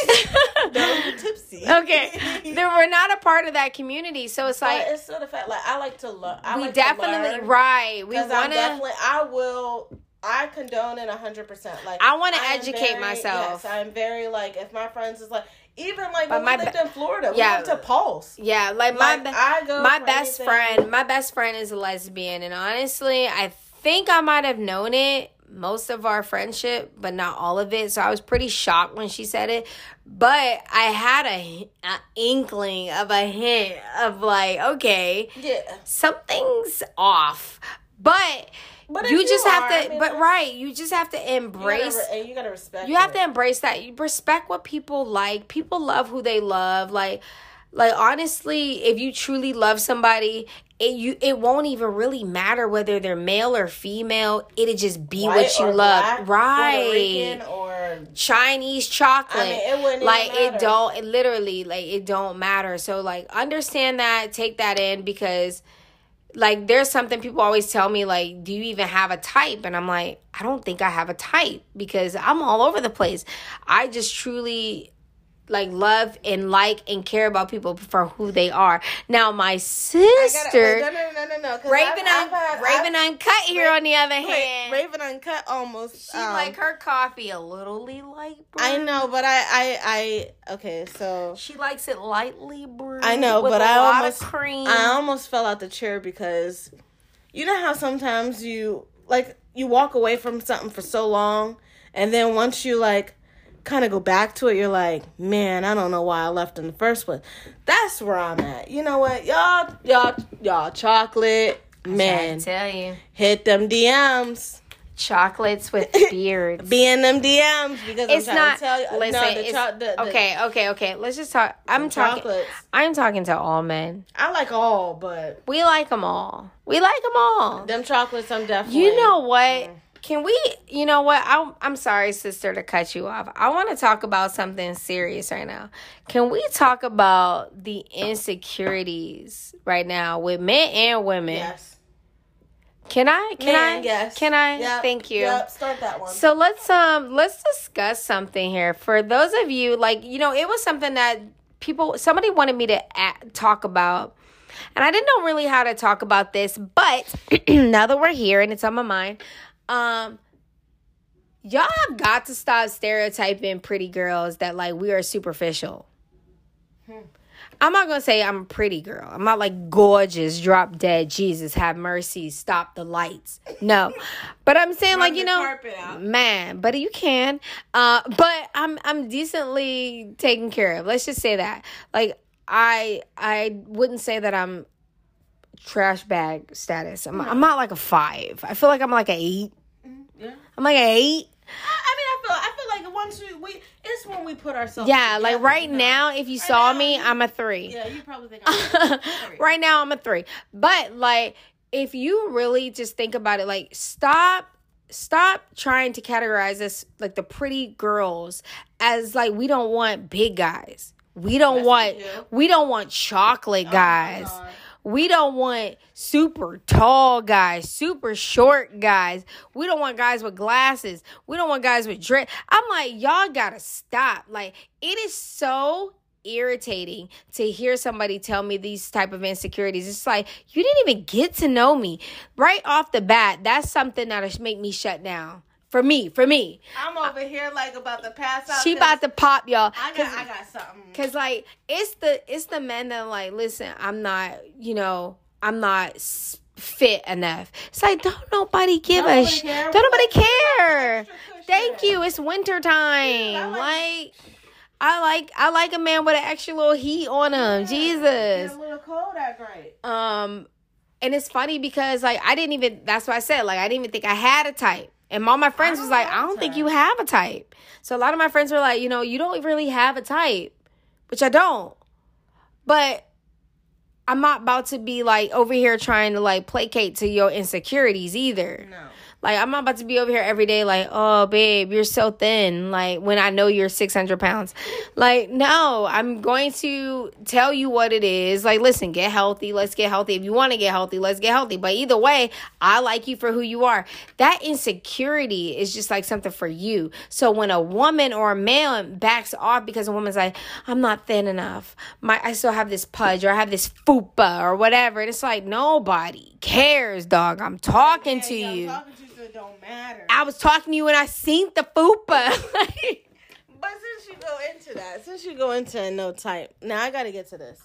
No, tipsy. *laughs* okay, we're not a part of that community. So it's But like it's still the fact like I like to learn. I we like definitely to learn right. We want to. I will. I condone it hundred percent. Like I wanna educate very- myself. Yes, I'm very like if my friends is like even like when my we lived in Florida, we yeah. went to Pulse. Yeah, like my Like, be- I go my best anything. friend, my best friend is a lesbian, and honestly, I think I might have known it most of our friendship, but not all of it. So I was pretty shocked when she said it, but I had a, a inkling of a hint of like, okay, Yeah, something's off, but. But you you just have are, to, I mean, but right, you just have to you gotta embrace and you gotta respect. you have it. to embrace that. You respect what people like. People love who they love. Like like honestly if you truly love somebody it you it won't even really matter whether they're male or female. It'll just be White what you love. black, right. Or chinese chocolate I mean, it wouldn't like it don't it literally like it don't matter. So like understand that take that in because like there's something people always tell me like do you even have a type? And i'm like i don't think i have a type because i'm all over the place. I just truly like love and like and care about people for who they are. Now my sister no, no, no, no, no. 'cause Raven, I've- Un- I've Raven I've- Uncut here on the other Wait, hand. Raven Uncut almost. she um, like her coffee a little light brew. I know, but I, I, I. Okay, so She likes it lightly brewed. I know, but I almost, cream. I almost fell out the chair because, you know how sometimes you like you walk away from something for so long, and then once you like kind of go back to it, you're like, man, I don't know why I left in the first place. That's where I'm at. You know what, y'all, y'all, y'all, chocolate man, tell you, hit them DMs. chocolates with *laughs* beards. Be in them DMs because it's I'm not. you. listen, no, the, cho- the, the okay, okay, okay. Let's just talk. I'm talking. chocolates. I'm talking to all men. I like all, but We like them all. We like them all. them chocolates, I'm definitely. You know what? Mm. Can we? You know what? I, I'm sorry, sister, to cut you off. I want to talk about something serious right now. Can we talk about the insecurities right now with men and women? Yes. Can I? Can Man, I? yes. Can I? Yep, Thank you. Yep, start that one. So let's um let's discuss something here. For those of you like you know, it was something that people somebody wanted me to a talk about. And I didn't know really how to talk about this, but *clears throat* now that we're here and it's on my mind, um y'all have got to stop stereotyping pretty girls that like we are superficial. I'm not gonna say I'm a pretty girl. I'm not like gorgeous, drop dead, Jesus, have mercy, stop the lights. No, but I'm saying like you know, man. But you can. Uh, but I'm I'm decently taken care of. Let's just say that. Like I I wouldn't say that I'm trash bag status. I'm I'm not like a five. I feel like I'm like a eight. Yeah. I'm like eight. I, I mean, I feel, I feel like once we, we, it's when we put ourselves. Yeah, like right you know. now, if you Right saw now, me, you- I'm a three. Yeah, you probably think *laughs* I'm three. right now I'm a three. But like if you really just think about it, like stop stop trying to categorize us like the pretty girls as like we don't want big guys. We don't Yes, want we do. Oh we don't want chocolate oh guys. God. We don't want super tall guys, super short guys. We don't want guys with glasses. We don't want guys with dress. I'm like, y'all gotta stop. Like, it is so irritating to hear somebody tell me these type of insecurities. It's like you didn't even get to know me right off the bat. That's something that'll make me shut down. For me, for me, I'm over here like about to pass out. she about to pop y'all. I got, I got something. Cause like it's the it's the men that like listen. I'm not you know I'm not fit enough. It's like don't nobody give Don't a nobody sh- care. don't nobody care. Thank you. It's winter time. I like, like- I like I like a man with an extra little heat on him. Jesus. A little cold that great. Um, and it's funny because like I didn't even. That's why I said like I didn't even think I had a type. And all my friends was like, I don't think you have a type. So a lot of my friends were like, you know, you don't really have a type, which I don't. But I'm not about to be like over here trying to like placate to your insecurities either. No. Like I'm not about to be over here every day like, oh babe, you're so thin. Like when I know you're 600 pounds. Like no, I'm going to tell you what it is. Like listen, get healthy. Let's get healthy. If you want to get healthy, let's get healthy. But either way, I like you for who you are. That insecurity is just like something for you. So when a woman or a man backs off because a woman's like, I'm not thin enough. My I still have this pudge or I have this fupa or whatever. And it's like nobody cares, dog. I'm talking to Yeah, you. I'm talking to it don't matter. I was talking to you when I seen the fupa. *laughs* But since you go into that, since you go into a no type, now I got to get to this,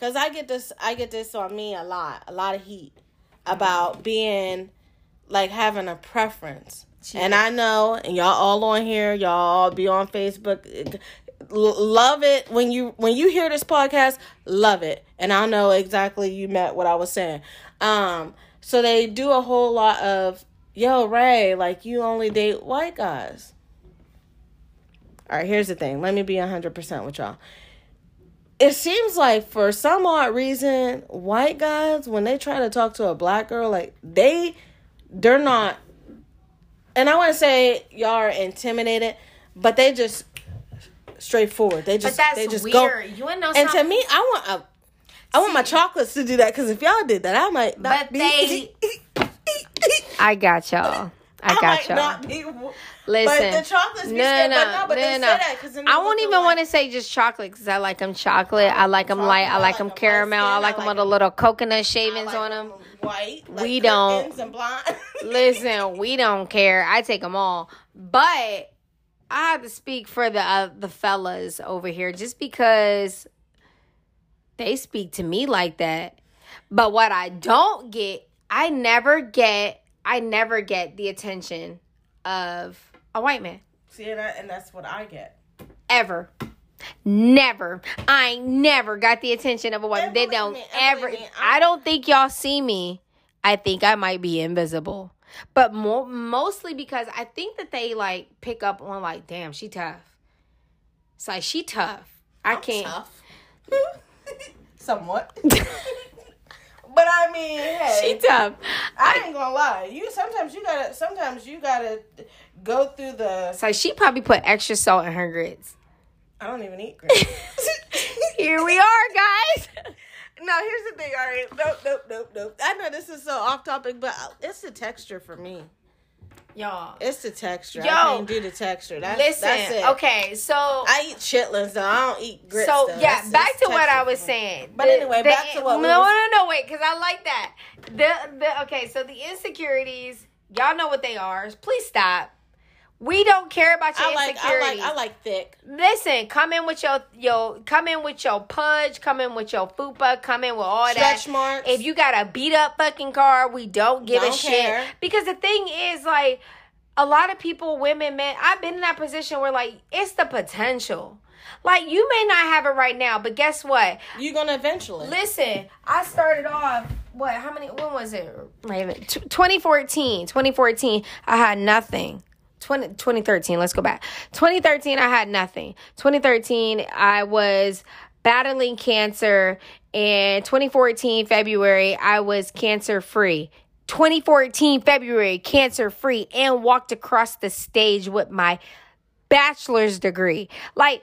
cause I get this, I get this on me a lot, a lot of heat about being like having a preference, and I know, and y'all all on here, y'all all be on Facebook. Love it when you when you hear this podcast. Love it, and I know exactly you met what I was saying. Um, so they do a whole lot of yo Ray, like you only date white guys. All right, here's the thing. Let me be 100% with y'all. It seems like for some odd reason, white guys when they try to talk to a black girl, like they they're not and I want to say y'all are intimidated, but they just straightforward. They just they just go. You know And to me, I want a I want my chocolates to do that cuz if y'all did that, I might not But be they- *laughs* I got y'all. I got y'all. be. Listen, but the chocolates no, no, but no, but no, no. I won't even want to say just chocolate because I like them chocolate. I like them light. I like them caramel. I like them with a little coconut shavings on them. White. Like We don't. *laughs* *laughs* Listen, we don't care. I take them all. But I have to speak for the uh, the fellas over here just because they speak to me like that. But what I don't get, I never get I never get the attention of a white man. See, and, I, and that's what I get. Ever. Never. I never got the attention of a white They don't me, ever me, I I- don't think y'all see me. I think I might be invisible. But more mostly because I think that they like pick up on like, damn, she tough. It's like she tough. I I'm can't Tough. *laughs* Somewhat. *laughs* but I mean, *laughs* hey, she tough. I ain't gonna lie. You sometimes you gotta sometimes you gotta go through the. Like she probably put extra salt in her grits. I don't even eat *laughs* grits. Here we are, guys. *laughs* no, here's the thing. All right, nope, nope, nope, nope. I know this is so off topic, but it's the texture for me. Y'all. It's the texture. Yo, I can't do the texture. That's, Listen, that's it. okay, so I eat chitlins though. I don't eat grits. So though. yeah, It's- back to what I was saying. But anyway, back to what we no, was- no, no, no, wait, because I like that. The the okay, so the insecurities, y'all know what they are. Please stop. We don't care about your I like, I insecurities. like, I like thick. Listen, come in with your your come in with your pudge, come in with your fupa, come in with all that. Marks. If you got a beat up fucking car, we don't give a Don't shit. care. Because the thing is, like, a lot of people, women, men, I've been in that position where like it's the potential. Like you may not have it right now, but guess what? You're gonna eventually. Listen, I started off what? How many? When was it? Wait a minute. Tw- 2014. 2014. I had nothing. 20, 2013. Let's go back. 2013. I had nothing. 2013. I was battling cancer. And 2014 February, I was cancer free. 2014 February, cancer free, and walked across the stage with my bachelor's degree. Like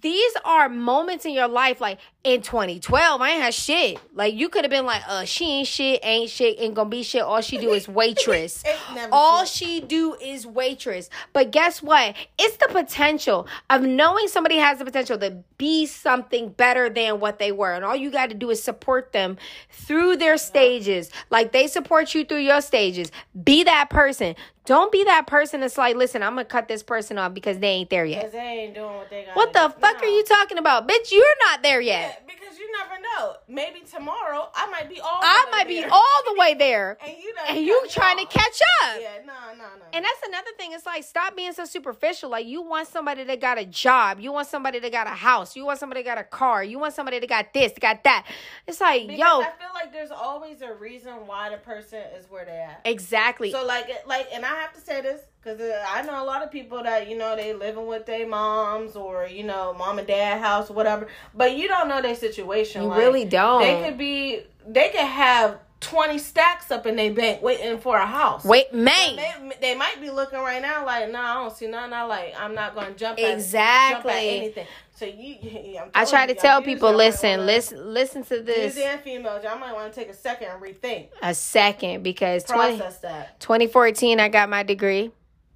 these are moments in your life like in 2012 i ain't had shit. Like you could have been like uh she ain't shit ain't shit ain't gonna be shit. All she do is *laughs* waitress. all shit. she do is waitress. But guess what? It's the potential of knowing somebody has the potential to be something better than what they were. And all you got to do is support them through their stages. Like they support you through your stages. Be that person. Don't be that person that's like listen i'm gonna cut this person off because they ain't there yet. Cause they ain't doing what they got. what the fuck are you talking about? Bitch, you're not there yet. Because you never know. Maybe tomorrow I might be all. the I might be there. all the way there. *laughs* And you And you trying to catch up. Yeah, no, no, no. And that's another thing. It's like stop being so superficial. Like you want somebody that got a job. You want somebody that got a house. You want somebody that got a car. You want somebody that got this, got that. It's like, because yo, I feel like there's always a reason why the person is where they at. exactly. So like, like, and I have to say this because uh, I know a lot of people that you know they living with their moms or you know mom and dad house or whatever, but you don't know their situation. You Like, really don't. They could be, they could have twenty stacks up in their bank waiting for a house. Wait, man. They, they might be looking right now like, no, I don't see nothing. I like, I'm not going to jump at, Exactly. jump at anything. So *laughs* you, I try to tell people, listen, wanna- listen, listen to Dudes this and females, y'all might want to take a second and rethink, a second because 20, 2014 i got my degree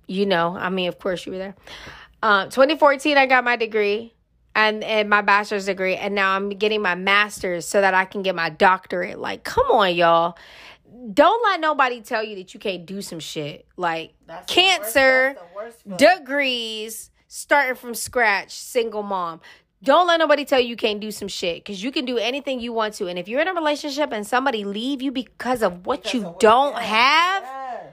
you know i mean of course you were there. Um, 2014 i got my degree and, and my bachelor's degree and now i'm getting my master's so that i can get my doctorate. Like come on y'all. Don't let nobody tell you that you can't do some shit. Like That's cancer worst- that's the worst feeling. degrees starting from scratch single mom. Don't let nobody tell you you can't do some shit because you can do anything you want to. And if you're in a relationship and somebody leave you because of what Because you of what- don't have. Yes.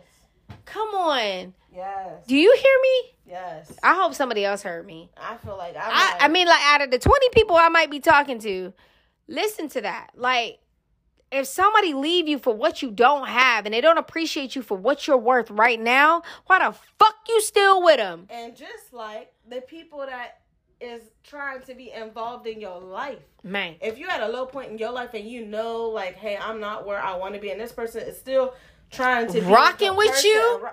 Come on. Yes. Do you hear me? Yes. I hope somebody else heard me. I feel like I'm I, like, I mean, like, out of the 20 people I might be talking to, listen to that. Like, if somebody leave you for what you don't have and they don't appreciate you for what you're worth right now, why the fuck you still with them? and just like the people that is trying to be involved in your life. Man. If you're at a low point in your life and you know, like, hey, I'm not where I want to be, and this person is still trying to be Rocking with you? ro-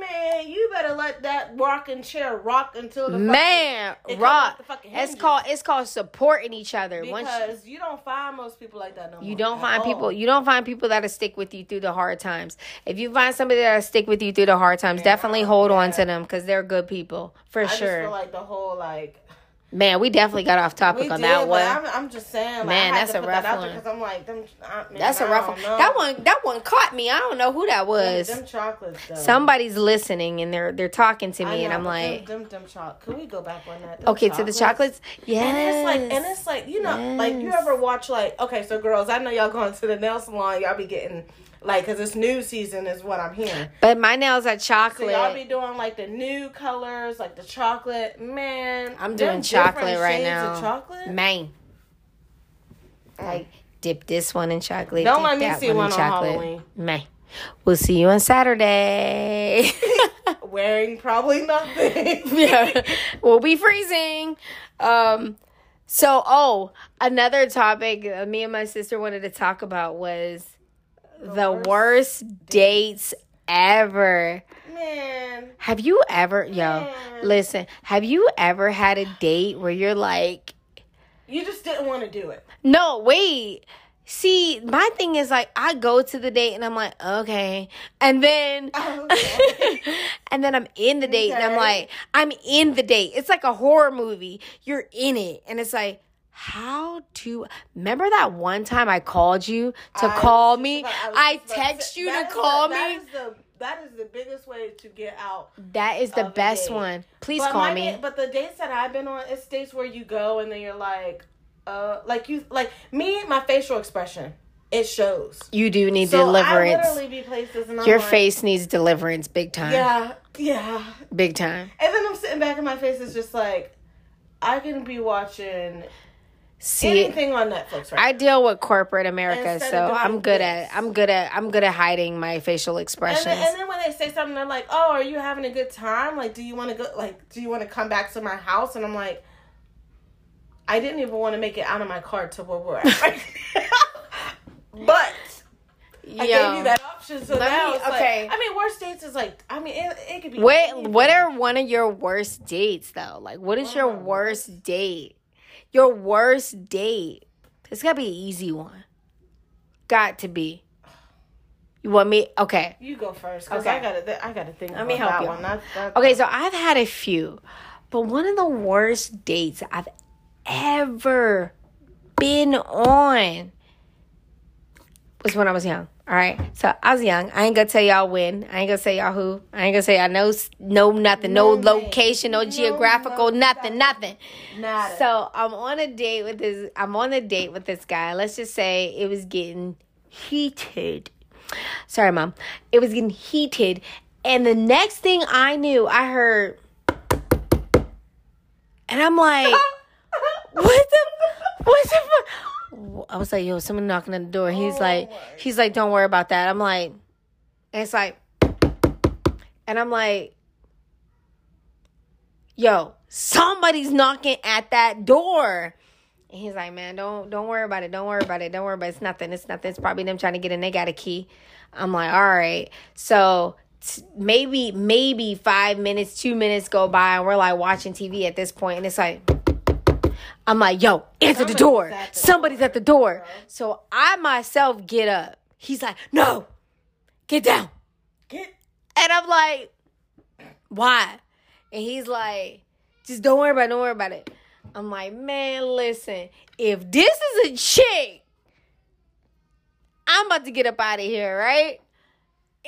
Man, you better let that rocking chair rock until the Man, fucking, rock. the fucking It's called it's called supporting each other. Once you- because you don't find most people like that no more. You don't find all. people. You don't find people that'll stick with you through the hard times. If you find somebody that'll stick with you through the hard times, definitely hold on to them because they're good people for I just sure. feel like the whole like Man, we definitely got off topic we on did, that one. I'm, I'm just saying, like, Man, that's a rough that one. because I'm like, them, I, man, That's a I rough don't one. know. That one. That one caught me. I don't know who that was. Them chocolates, though. Somebody's listening and they're they're talking to me, and I'm like, them, them, them choc- Can we go back on that? Okay, to the chocolates. Yes. And it's like, and it's like, you know, like you ever watch like, okay, so girls, I know y'all going to the nail salon, y'all be getting like, cause it's new season is what I'm hearing. but my nails are chocolate. So y'all be doing like the new colors, like the chocolate. Man, I'm doing chocolate right now. Chocolate. Man. Like dip this one in chocolate. Don't let me see in one on chocolate. Halloween. Man. We'll see you on Saturday. *laughs* Wearing probably nothing. *laughs* yeah. We'll be freezing. Um so oh, another topic uh, me and my sister wanted to talk about was the, worst worst dates ever. Man, Have you ever, yo, listen, have you ever had a date where you're like, you just didn't want to do it. no, wait. See, my thing is like, I go to the date and I'm like, okay. And then, *laughs* Okay. *laughs* and then I'm in the date and I'm like, I'm in the date. It's like a horror movie. You're in it. And it's like, how to remember that one time I called you to I call me? about- I to text you to call the- me. That is the that is the biggest way to get out. That is the best one. Please But call me. but the dates that I've been on, it's dates where you go and then you're like, uh, like you like me, my facial expression, it shows. you do need So deliverance. literally be places and I'm Your like, face needs deliverance big time. Yeah, yeah. Big time. And then I'm sitting back and my face is just like, I can be watching See, anything on Netflix right I deal with corporate America, Instead so I'm good this. at I'm good at I'm good at hiding my facial And expressions. then, and then when they say something, they're like, "Oh, are you having a good time? Like, do you want to go? Like, do you want to come back to my house?" And I'm like, I didn't even want to make it out of my car to where we're at. *laughs* but I Yo. gave you that option, so now me- okay. like, I mean, worst dates is like, I mean, it, it could be. What anything. what are one of your worst dates though? Like what is your of my worst date? Your worst date. It's gotta be an easy one. Got to be. You want me? Okay. You go first, cause Okay. I gotta, I gotta think. Let me about help that you. one. That's, that's, Okay, so I've had a few, but one of the worst dates I've ever been on was when I was young. All right, so I was young. I ain't gonna tell y'all when. I ain't gonna say y'all who. I ain't gonna say I know no nothing, no, No location, no, No geographical, nothing. nothing, nothing. Nada. So I'm on a date with this. I'm on a date with this guy. Let's just say it was getting heated. Sorry, mom. It was getting heated, and the next thing I knew, I heard, and I'm like, *laughs* what the, what the fuck? I was like, yo, someone knocking on the door. He's Oh like, he's like, don't worry about that. I'm like, and it's like, and I'm like, yo, somebody's knocking at that door. And he's like, man, don't don't worry about it. Don't worry about it. Don't worry about it. It's nothing. It's nothing. It's probably them trying to get in. They got a key. I'm like, all right. So t- maybe maybe five minutes, two minutes go by, and we're like watching TV at this point, and it's like. I'm like, yo, answer the door. at the Somebody's door, at the door. So I myself get up. He's like, no, get down. Get And I'm like, why? And he's like, just don't worry about it, don't worry about it. I'm like, man, listen, if this is a chick, I'm about to get up out of here, right?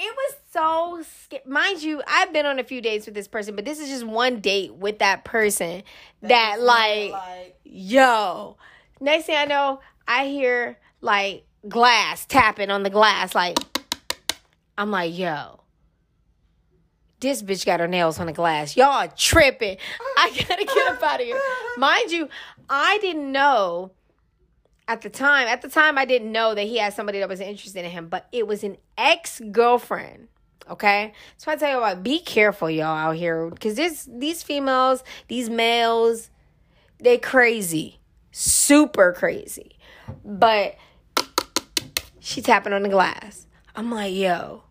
It was so scary. Mind you, I've been on a few dates with this person, but this is just one date with that person That like, like yo. Next thing I know, I hear like glass tapping on the glass. Like, I'm like, yo, this bitch got her nails on the glass. Y'all tripping. I gotta get up out of here. Mind you, I didn't know at the time. At the time, I didn't know that he had somebody that was interested in him, but it was an ex girlfriend. Okay, so I tell you what, be careful, y'all out here, because this these females, these males, they crazy, super crazy. But she tapping on the glass. I'm like, yo,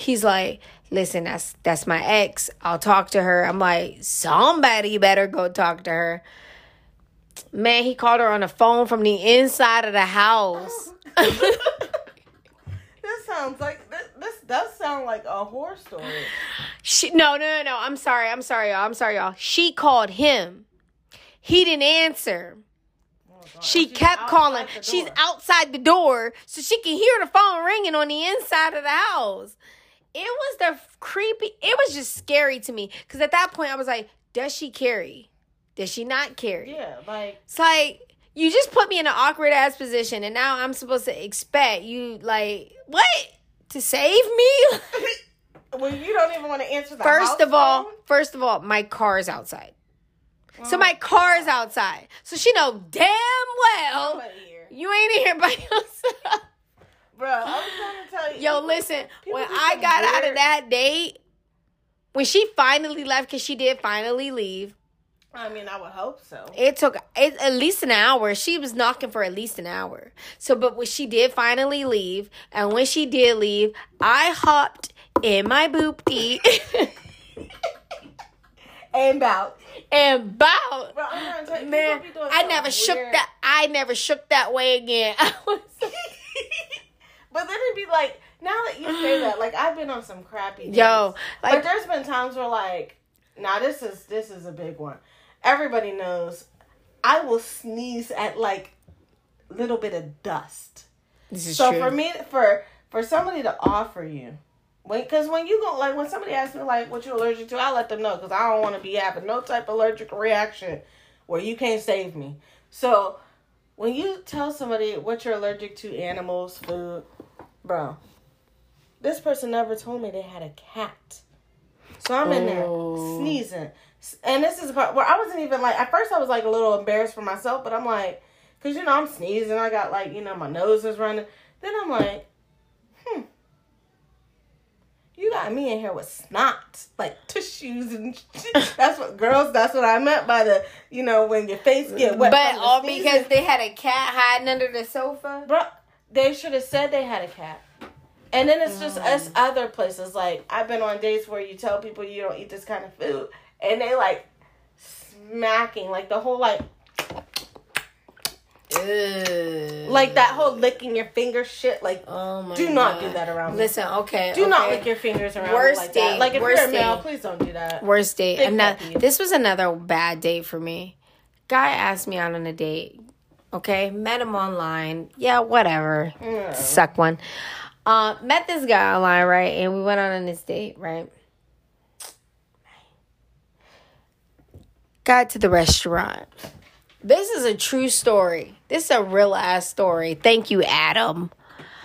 He's like, listen, that's that's my ex. I'll talk to her. I'm like, somebody better go talk to her. Man, he called her on the phone from the inside of the house. *laughs* This sounds like this, this does sound like a horror story. She no no no no. I'm sorry. I'm sorry y'all. I'm sorry y'all. She called him. He didn't answer. Oh, she She's kept calling. She's outside the door so she can hear the phone ringing on the inside of the house. It was the creepy. It was just scary to me because at that point I was like, does she carry? Does she not carry? Yeah, like It's like you just put me in an awkward ass position, and now I'm supposed to expect you like what to save me? *laughs* well, you don't even want to answer the first of all, phone? first of all, my car is outside. So mm. my car is outside. So she know damn well you ain't here by *laughs* yourself. Bro, I was trying to tell you. Yo, listen, when I got out of that date, when she finally left, because she did finally leave, I mean, I would hope so. it took it, at least an hour. She was knocking for at least an hour. So, but when she did finally leave, and when she did leave, I hopped in my boopty *laughs* And about. and bowed. Bro, I'm trying to tell you, Man, people be doing I never shook that. I never shook that way again. *laughs* *laughs* But then it'd be like, now that you say that, like I've been on some crappy dates. yo, but like there's been times where like, now this is this is a big one. Everybody knows I will sneeze at like little bit of dust. this is So true. for me, for for somebody to offer you, when because when you go like when somebody asks me like what you're allergic to, I let them know because I don't want to be having no type of allergic reaction where you can't save me. So when you tell somebody what you're allergic to, animals, food, bro, this person never told me they had a cat. So I'm in there Oh. sneezing. And this is the part where I wasn't even like, at first I was like a little embarrassed for myself, but I'm like, because you know, I'm sneezing, I got like, you know, my nose is running. Then I'm like, hmm, you got me in here with snot, like tissues and shit. *laughs* That's what girls, that's what I meant by the, you know, when your face get wet. but all sneezing. because they had a cat hiding under the sofa. Bro, they should have said they had a cat. And then it's just us other places. Like I've been on dates where you tell people you don't eat this kind of food, and they like smacking, like the whole like like that whole licking your finger shit. Like Oh my do not God. do that around me. Listen, okay. Do not lick your fingers around Worst me like date, that. Like if worst you're a male, date. please don't do that. Worst date. Big this was another bad date for me. Guy asked me out on a date. Okay, met him online. Yeah, whatever. Mm. Suck one. Uh, met this guy online, right? And we went out on this date, right? Got to the restaurant. This is a true story. This is a real ass story. Thank you, Adam.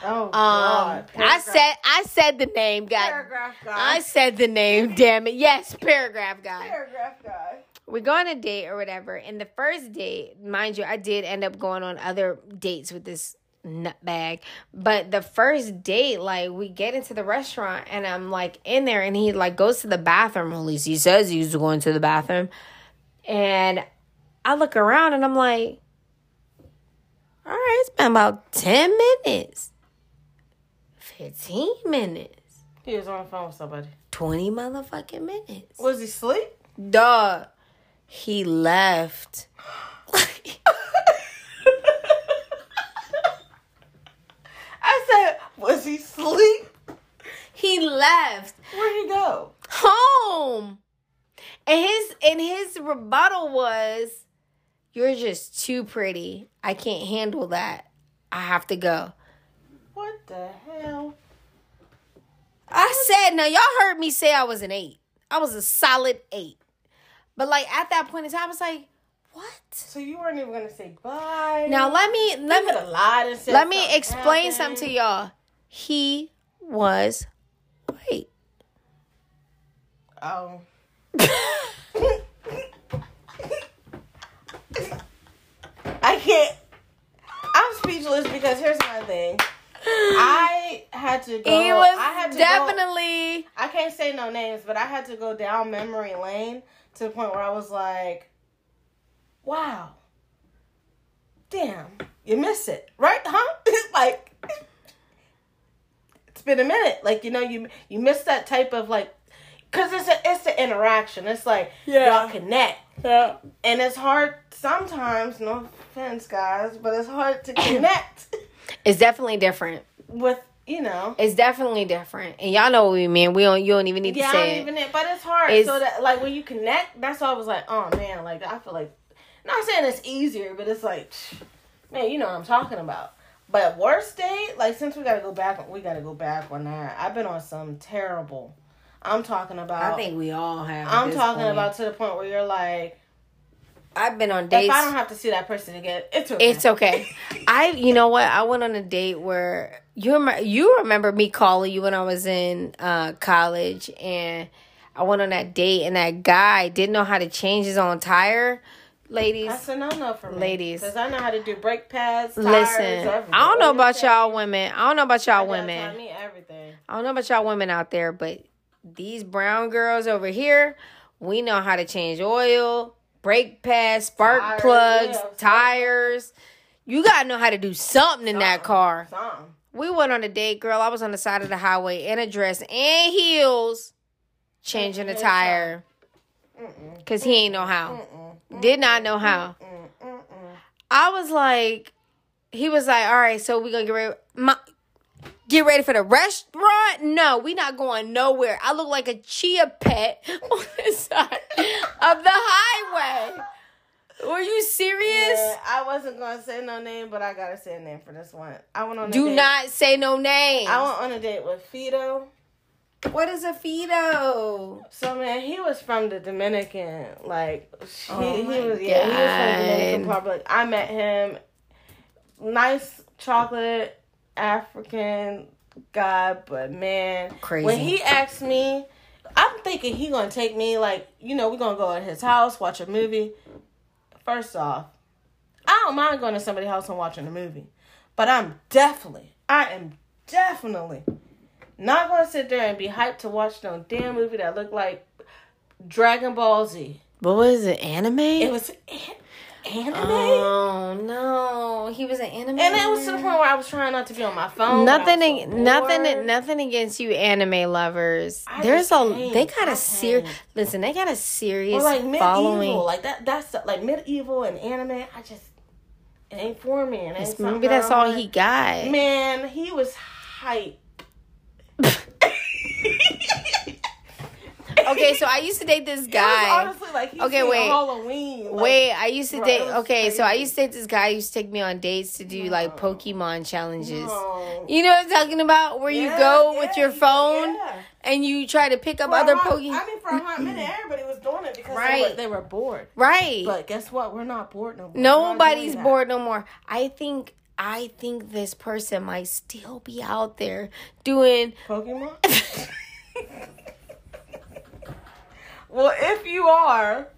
Oh Um, God. I said I said the name, guy. paragraph guy. I said the name, damn it. Yes, paragraph guy. paragraph guy. We go on a date or whatever. And the first date, mind you, I did end up going on other dates with this nutbag. But the first date, like we get into the restaurant and I'm like in there and he like goes to the bathroom. At least he says he's going to the bathroom. And I look around and I'm like, all right, it's been about 10 minutes. 15 minutes. He was on the phone with somebody. 20 motherfucking minutes. Was he asleep? Duh. He left. *laughs* I said, was he asleep? he left Where'd he go? home. And his and his rebuttal was you're just too pretty. I can't handle that. I have to go. What the hell? I said, now y'all heard me say I was an 8. I was a solid 8. But like at that point in time I was like, what? So you weren't even gonna say bye. Now let me let you me lied and said let me explain happened. something to y'all. He was white. Oh. I can't. I'm speechless because here's my thing. I had to go. He was I had to Go, definitely I can't say no names, but I had to go down memory lane to the point where I was like, "Wow, damn, you miss it, right? Huh? *laughs* like, it's been a minute. Like you know, you you miss that type of like, cause it's a it's the interaction. It's like Yeah. y'all connect, Yeah. and it's hard sometimes. No offense, guys, but it's hard to *clears throat* connect It's definitely different. with you know. It's definitely different. And y'all know what we mean. We don't you don't even need Yeah, to I say don't it. even it, but it's hard. It's- so that like when you connect, that's why I was like, oh man, like I feel like, not saying it's easier, but it's like, *sniffs* man, you know what I'm talking about. But worst date, like since we gotta go back, we gotta go back on that. I've been on some terrible. I'm talking about. I think we all have. I'm talking about to the point where you're like, I've been on if dates. I don't have to see that person again, it's okay. It's okay. I, you know what? I went on a date where you remember, you remember me calling you when I was in uh, college, and I went on that date, and that guy didn't know how to change his own tire. Ladies, That's a no no for me. Ladies. because I know how to do brake pads. Tires, listen. everything. I don't know about y'all women. I don't know about y'all women. taught me everything. I don't know about y'all women out there, but these brown girls over here, we know how to change oil, brake pads, spark Tires, plugs, yeah, tires. You gotta know how to do something in that car. Something. We went on a date, girl. I was on the side of the highway in a dress and heels, changing the Heads tire because he ain't know how. Did not know how. I was like, he was like, all right, so we gonna get ready. My, get ready for the restaurant? No, we not going nowhere. I look like a chia pet *laughs* on the side of the highway. Were you serious? Yeah, I wasn't gonna say no name, but I gotta say a name for this one. I went on. A Do date. not say no name. I went on a date with Fido. what is a Fido? So man, he was from the Dominican. Like he, Oh he was yeah, he was from the Dominican Republic. I met him. Nice chocolate African guy, but man, Crazy. when he asked me, I'm thinking he gonna take me like you know we're gonna go at his house watch a movie. First off, I don't mind going to somebody's house and watching a movie, but I'm definitely, I am definitely not gonna sit there and be hyped to watch no damn movie that looked like Dragon Ball Z. What was it? Anime? It was an- anime. Oh no, he was an anime. and it was to the point where I was trying not to be on my phone. Nothing, but I was ag- so nothing, nothing against you, anime lovers. I There's just a, can't. they got I a ser. can't. Listen, they got a serious Or like medieval, following. like that. That's like medieval and anime. I just it ain't for me. It ain't Maybe that's all like- he got. Man, he was hype. *laughs* okay, so I used to date this It was guy. honestly like he Okay, wait. Halloween. like- Wait, I used to Bro, date. Okay, so I used to date this guy. Who used to take me on dates to do like Pokemon challenges. No. You know what I'm talking about? Where you Yeah, go with your phone yeah. and you try to pick up For other Pokemon. I mean, for a hot minute, *clears throat* everybody was doing it because they, Right. were, they were bored. right. But guess what? We're not bored no more. Nobody's not doing that. bored no more. I think I think this person might still be out there doing Pokemon. *laughs* well, if you are,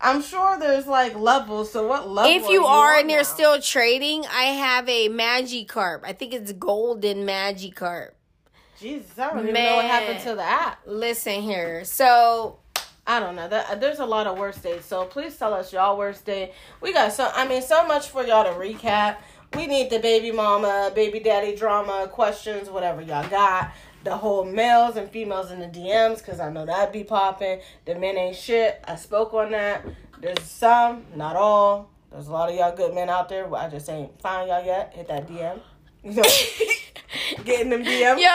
I'm sure there's like levels. So what level? if you are, are on and you're still trading, I have a Magikarp. I think it's golden Magikarp. Jesus, I don't even know what happened to the app. Listen here. So I don't know. That, there's a lot of worst days. So please tell us y'all worst day. We got so I mean so much for y'all to recap. We need the baby mama, baby daddy drama, questions, whatever y'all got. The whole males and females in the DMs, because I know that'd be popping. The men ain't shit. I spoke on that. There's some, not all. There's a lot of y'all good men out there. But I just ain't found y'all yet. Hit that DM. *laughs* You know, getting them DMs. Yo,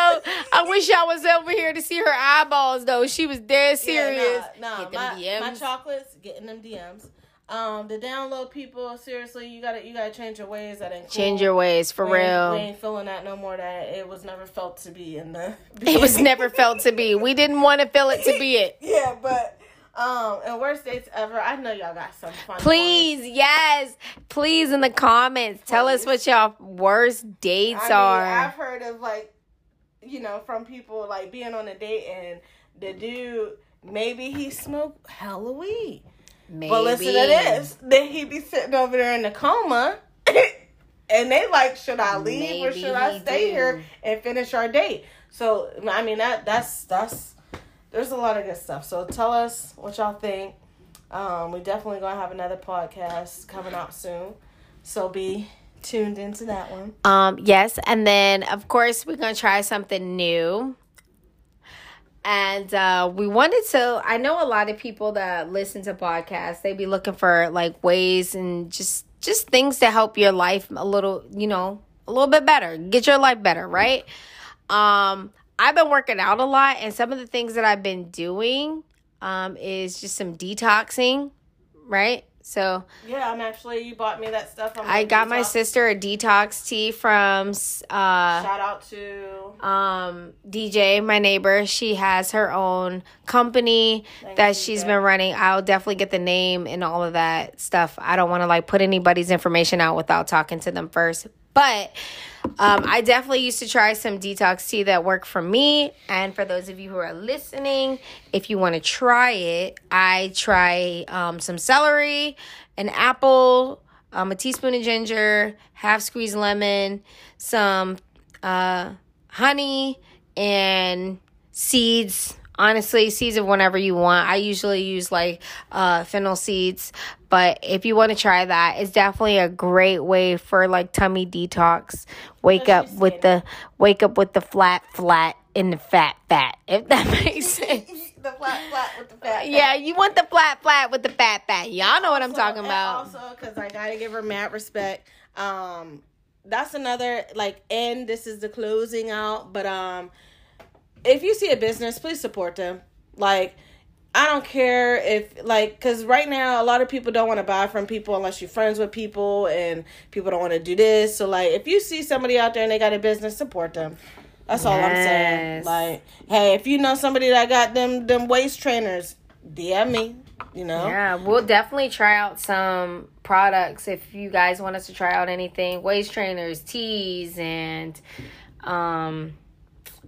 I wish I was over here to see her eyeballs though. She was dead serious. Yeah, nah, nah, Get them my, DMs. my chocolates, getting them DMs. Um, the download people, seriously, you gotta you gotta change your ways. That ain't cool. Change your ways for we real. We ain't feeling that no more. That it was never felt to be in the. *laughs* It was never felt to be. We didn't want to feel it to be *laughs* it. yeah, but um, and worst dates ever. I know y'all got some fun. Please, yes. Please in the comments. Tell us what y'all worst dates I mean, are. I've heard of like, you know, from people like being on a date and the dude maybe he smoked hella weed. Maybe. But listen to this. Then he be sitting over there in the coma. *coughs* and they like, should I leave or should I stay do. here and finish our date? So I mean that that's that's there's a lot of good stuff. So tell us what y'all think. Um, we definitely gonna have another podcast coming out soon. So be tuned into that one. Um, yes, and then of course we're gonna try something new. And uh, we wanted to. I know a lot of people that listen to podcasts. They be looking for like ways and just just things to help your life a little, you know, a little bit better. Get your life better, right? Um, I've been working out a lot, and some of the things that I've been doing um, is just some detoxing, right? So Yeah, I'm actually. You bought me that stuff. I got my sister a detox tea from uh, Shout out to. um, DJ, my neighbor. She has her own company that she's DJ. been running. I'll definitely get the name and all of that stuff. I don't want to like put anybody's information out without talking to them first. But um, I definitely used to try some detox tea that worked for me. And for those of you who are listening, if you want to try it, I try um, some celery, an apple, um, a teaspoon of ginger, half squeezed lemon, some uh, honey, and seeds. Honestly, seeds of whatever you want. I usually use like uh, fennel seeds, but if you want to try that, it's definitely a great way for like tummy detox. Wake up with the wake up with the flat flat and the fat fat. If that *laughs* makes *laughs* sense. the flat flat with the fat. Yeah, you want the flat flat with the fat fat. Y'all know what I'm Also- talking about. Also, because I gotta give her mad respect. Um, that's another like, and this is the closing out. But um, if you see a business, please support them. Like, I don't care if like, because right now a lot of people don't want to buy from people unless you're friends with people, and people don't want to do this. So like, if you see somebody out there and they got a business, support them. That's all I'm saying. Like, hey, if you know somebody that got them them waist trainers, DM me. You know. Yeah, we'll definitely try out some products if you guys want us to try out anything. Waist trainers, teas, and um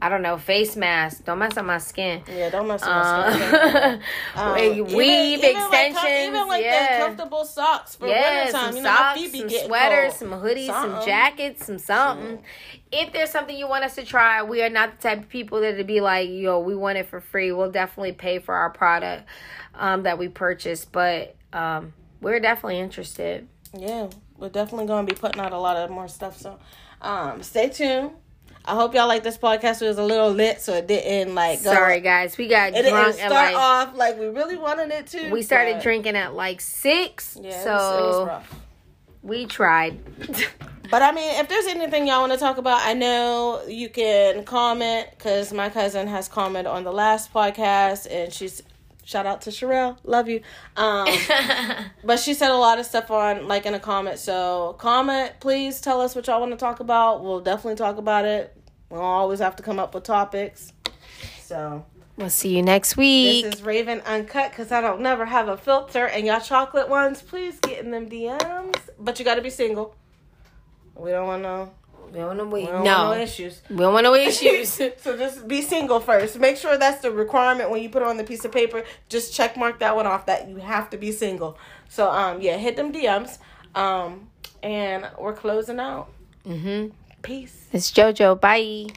I don't know, face masks. Don't mess up my skin. Yeah, don't mess with my skin. *laughs* Um, weave even- even like extensions. even like yeah. the comfortable socks for Yeah, wintertime. some You know, socks, some sweaters, cold. some hoodies, some jackets, some something. If there's something you want us to try, we are not the type of people that to be like, yo, we want it for free. We'll definitely pay for our product um, that we purchase, but um, we're definitely interested. Yeah, we're definitely going to be putting out a lot of more stuff. So, um, stay tuned. I hope y'all like this podcast. It was a little lit, so it didn't like. Go, Sorry, guys, we got It didn't start like off like we really wanted it to. we started but- drinking at like six, Yeah, so was, it was rough. we tried. *laughs* But I mean, if there's anything y'all want to talk about, I know you can comment because my cousin has commented on the last podcast, and she's shout out to Sherelle, love you. Um, *laughs* but she said a lot of stuff on like in a comment. So comment, please tell us what y'all want to talk about. We'll definitely talk about it. We'll always have to come up with topics. So we'll see you next week. this is Raven Uncut because I don't never have a filter. And y'all chocolate ones, please get in them DMs. But you got to be single. We don't want no. We don't want We to don't no, want no issues. we don't want no *laughs* issues. so just be single first. Make sure that's the requirement when you put it on the piece of paper. Just check mark that one off that you have to be single. So um yeah, hit them DMs. Um and we're closing out. Mm-hmm. Peace. It's JoJo. Bye.